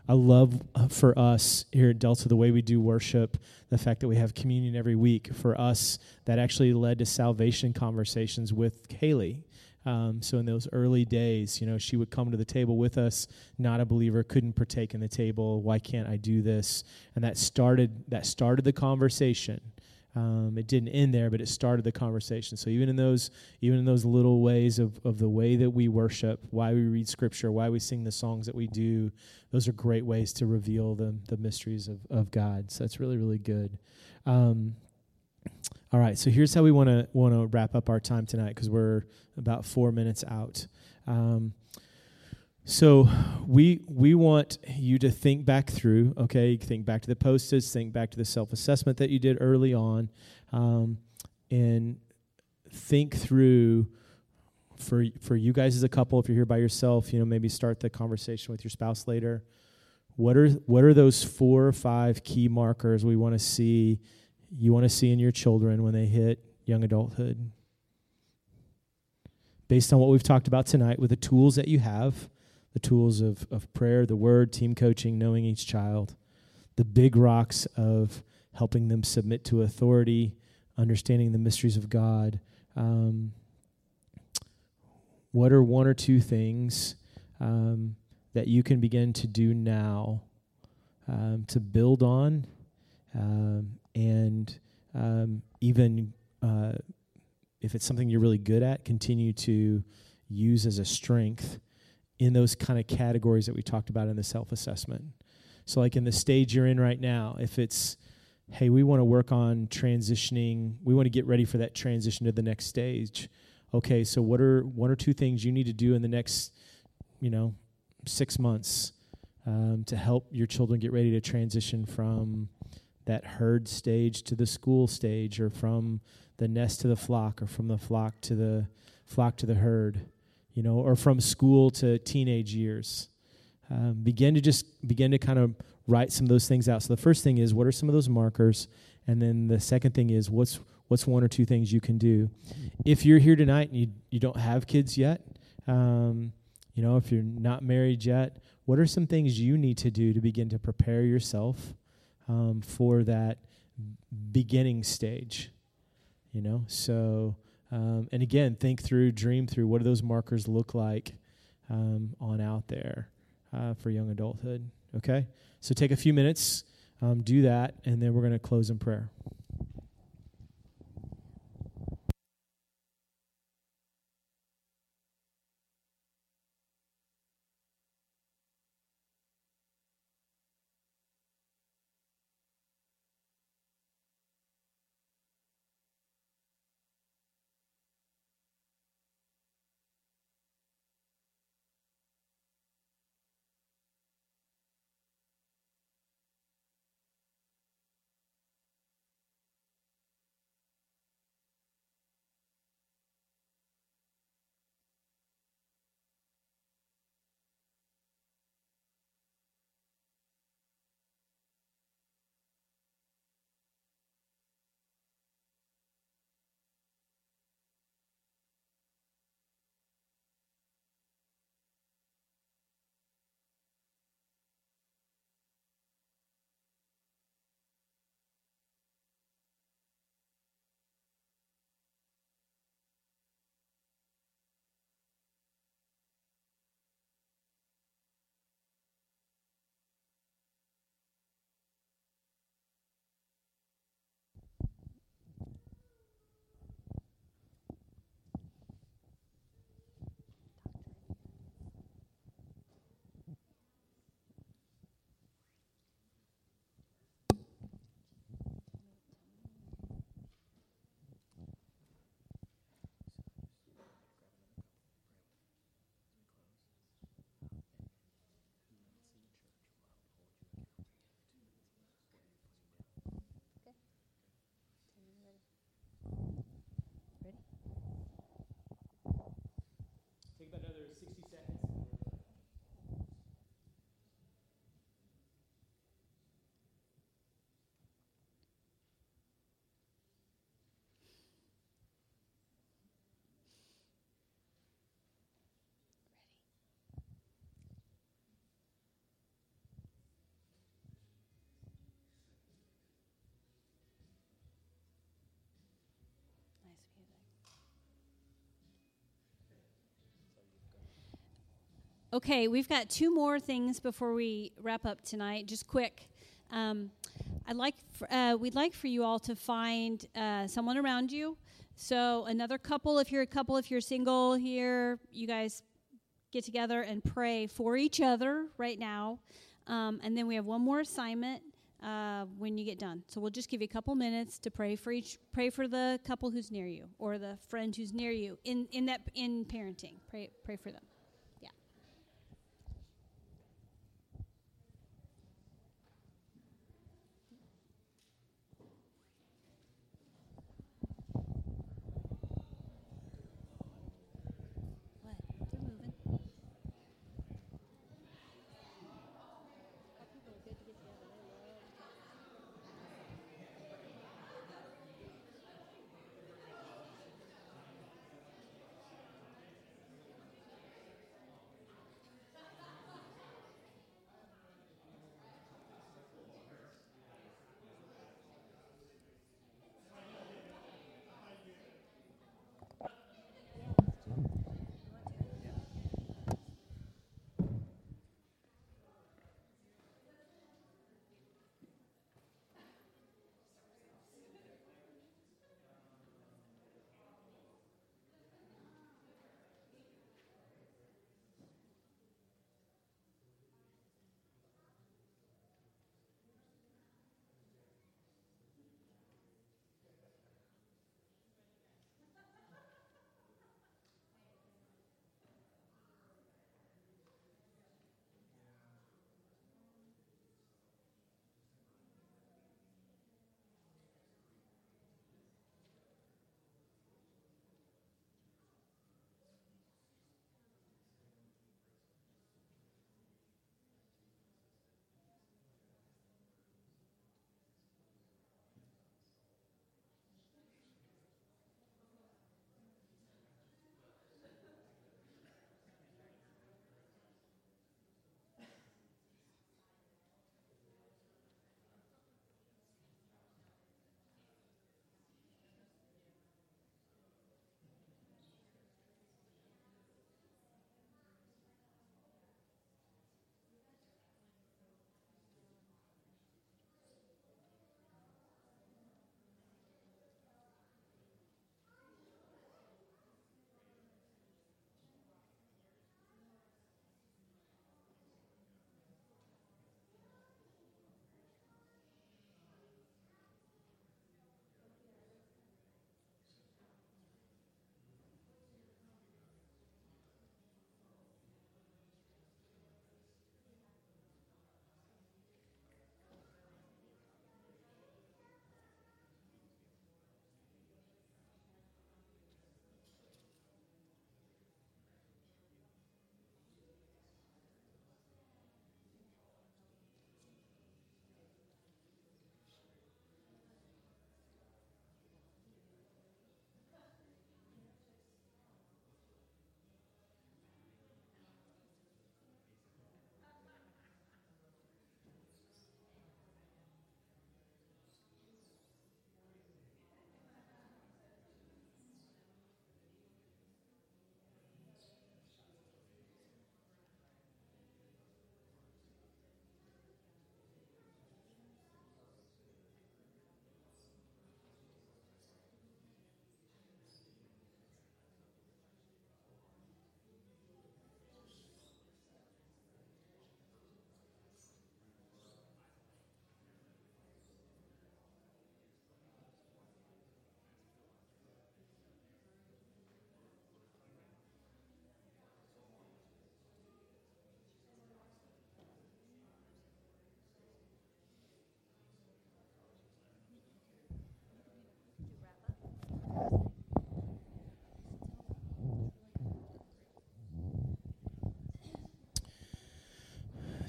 Speaker 2: I love uh, for us here at Delta the way we do worship, the fact that we have communion every week. For us, that actually led to salvation conversations with Haley um, so in those early days, you know, she would come to the table with us, not a believer, couldn't partake in the table. Why can't I do this? And that started that started the conversation. Um, it didn't end there, but it started the conversation. So even in those even in those little ways of, of the way that we worship, why we read scripture, why we sing the songs that we do, those are great ways to reveal the the mysteries of, of God. So that's really, really good. Um, all right, so here's how we want to want to wrap up our time tonight because we're about four minutes out. Um, so we we want you to think back through. Okay, think back to the post-its, think back to the self-assessment that you did early on, um, and think through for for you guys as a couple. If you're here by yourself, you know maybe start the conversation with your spouse later. What are what are those four or five key markers we want to see? you want to see in your children when they hit young adulthood. Based on what we've talked about tonight, with the tools that you have the tools of, of prayer, the word, team coaching, knowing each child, the big rocks of helping them submit to authority, understanding the mysteries of God. Um, what are one or two things um, that you can begin to do now um, to build on um, and um, even uh, if it's something you're really good at, continue to use as a strength in those kind of categories that we talked about in the self assessment. So, like in the stage you're in right now, if it's, hey, we want to work on transitioning, we want to get ready for that transition to the next stage. Okay, so what are one or two things you need to do in the next, you know, six months um, to help your children get ready to transition from that herd stage to the school stage or from the nest to the flock or from the flock to the flock to the herd you know or from school to teenage years. Um, begin to just begin to kind of write some of those things out. So the first thing is what are some of those markers? And then the second thing is what's what's one or two things you can do? If you're here tonight and you, you don't have kids yet um, you know if you're not married yet what are some things you need to do to begin to prepare yourself um, for that beginning stage. You know, so um, and again, think through, dream through. What do those markers look like um, on out there uh, for young adulthood? Okay, so take a few minutes, um, do that, and then we're going to close in prayer.
Speaker 3: Okay, we've got two more things before we wrap up tonight. Just quick. Um, I'd like for, uh, we'd like for you all to find uh, someone around you. So another couple, if you're a couple, if you're single here, you guys get together and pray for each other right now. Um, and then we have one more assignment uh, when you get done. So we'll just give you a couple minutes to pray for each, pray for the couple who's near you or the friend who's near you in in that in parenting. Pray pray for them.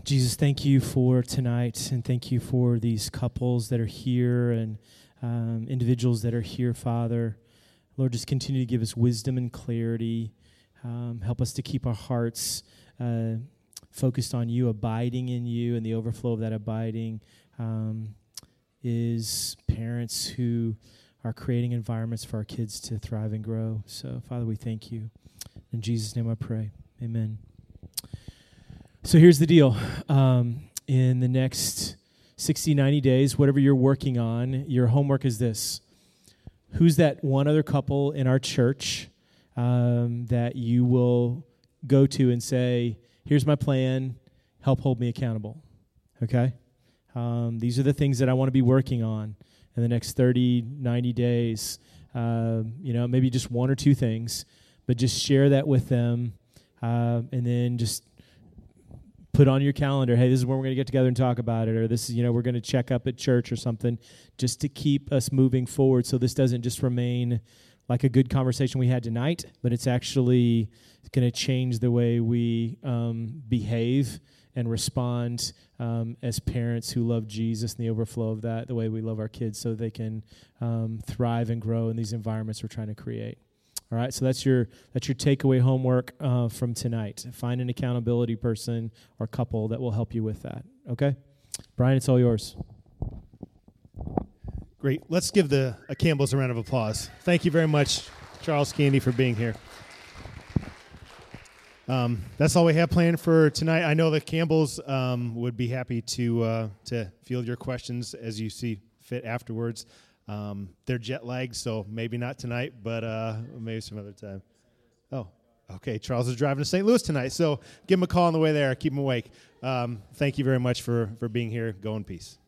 Speaker 2: Jesus, thank you for tonight, and thank you for these couples that are here and um, individuals that are here, Father. Lord, just continue to give us wisdom and clarity. Um, help us to keep our hearts uh, focused on you, abiding in you, and the overflow of that abiding um, is parents who are creating environments for our kids to thrive and grow. So, Father, we thank you. In Jesus' name I pray. Amen. So here's the deal. Um, in the next 60, 90 days, whatever you're working on, your homework is this Who's that one other couple in our church um, that you will go to and say, Here's my plan, help hold me accountable? Okay? Um, these are the things that I want to be working on in the next 30, 90 days. Uh, you know, maybe just one or two things, but just share that with them. Uh, and then just put on your calendar, hey, this is when we're going to get together and talk about it, or this is, you know, we're going to check up at church or something, just to keep us moving forward so this doesn't just remain like a good conversation we had tonight, but it's actually going to change the way we um, behave and respond um, as parents who love Jesus and the overflow of that, the way we love our kids so they can um, thrive and grow in these environments we're trying to create. All right, so that's your that's your takeaway homework uh, from tonight. Find an accountability person or couple that will help you with that. Okay, Brian, it's all yours.
Speaker 4: Great. Let's give the Campbell's a round of applause. Thank you very much, Charles Candy, for being here. Um, that's all we have planned for tonight. I know the Campbells um, would be happy to uh, to field your questions as you see fit afterwards. Um, they're jet lagged, so maybe not tonight, but uh, maybe some other time. Oh, okay. Charles is driving to St. Louis tonight, so give him a call on the way there. Keep him awake. Um, thank you very much for for being here. Go in peace.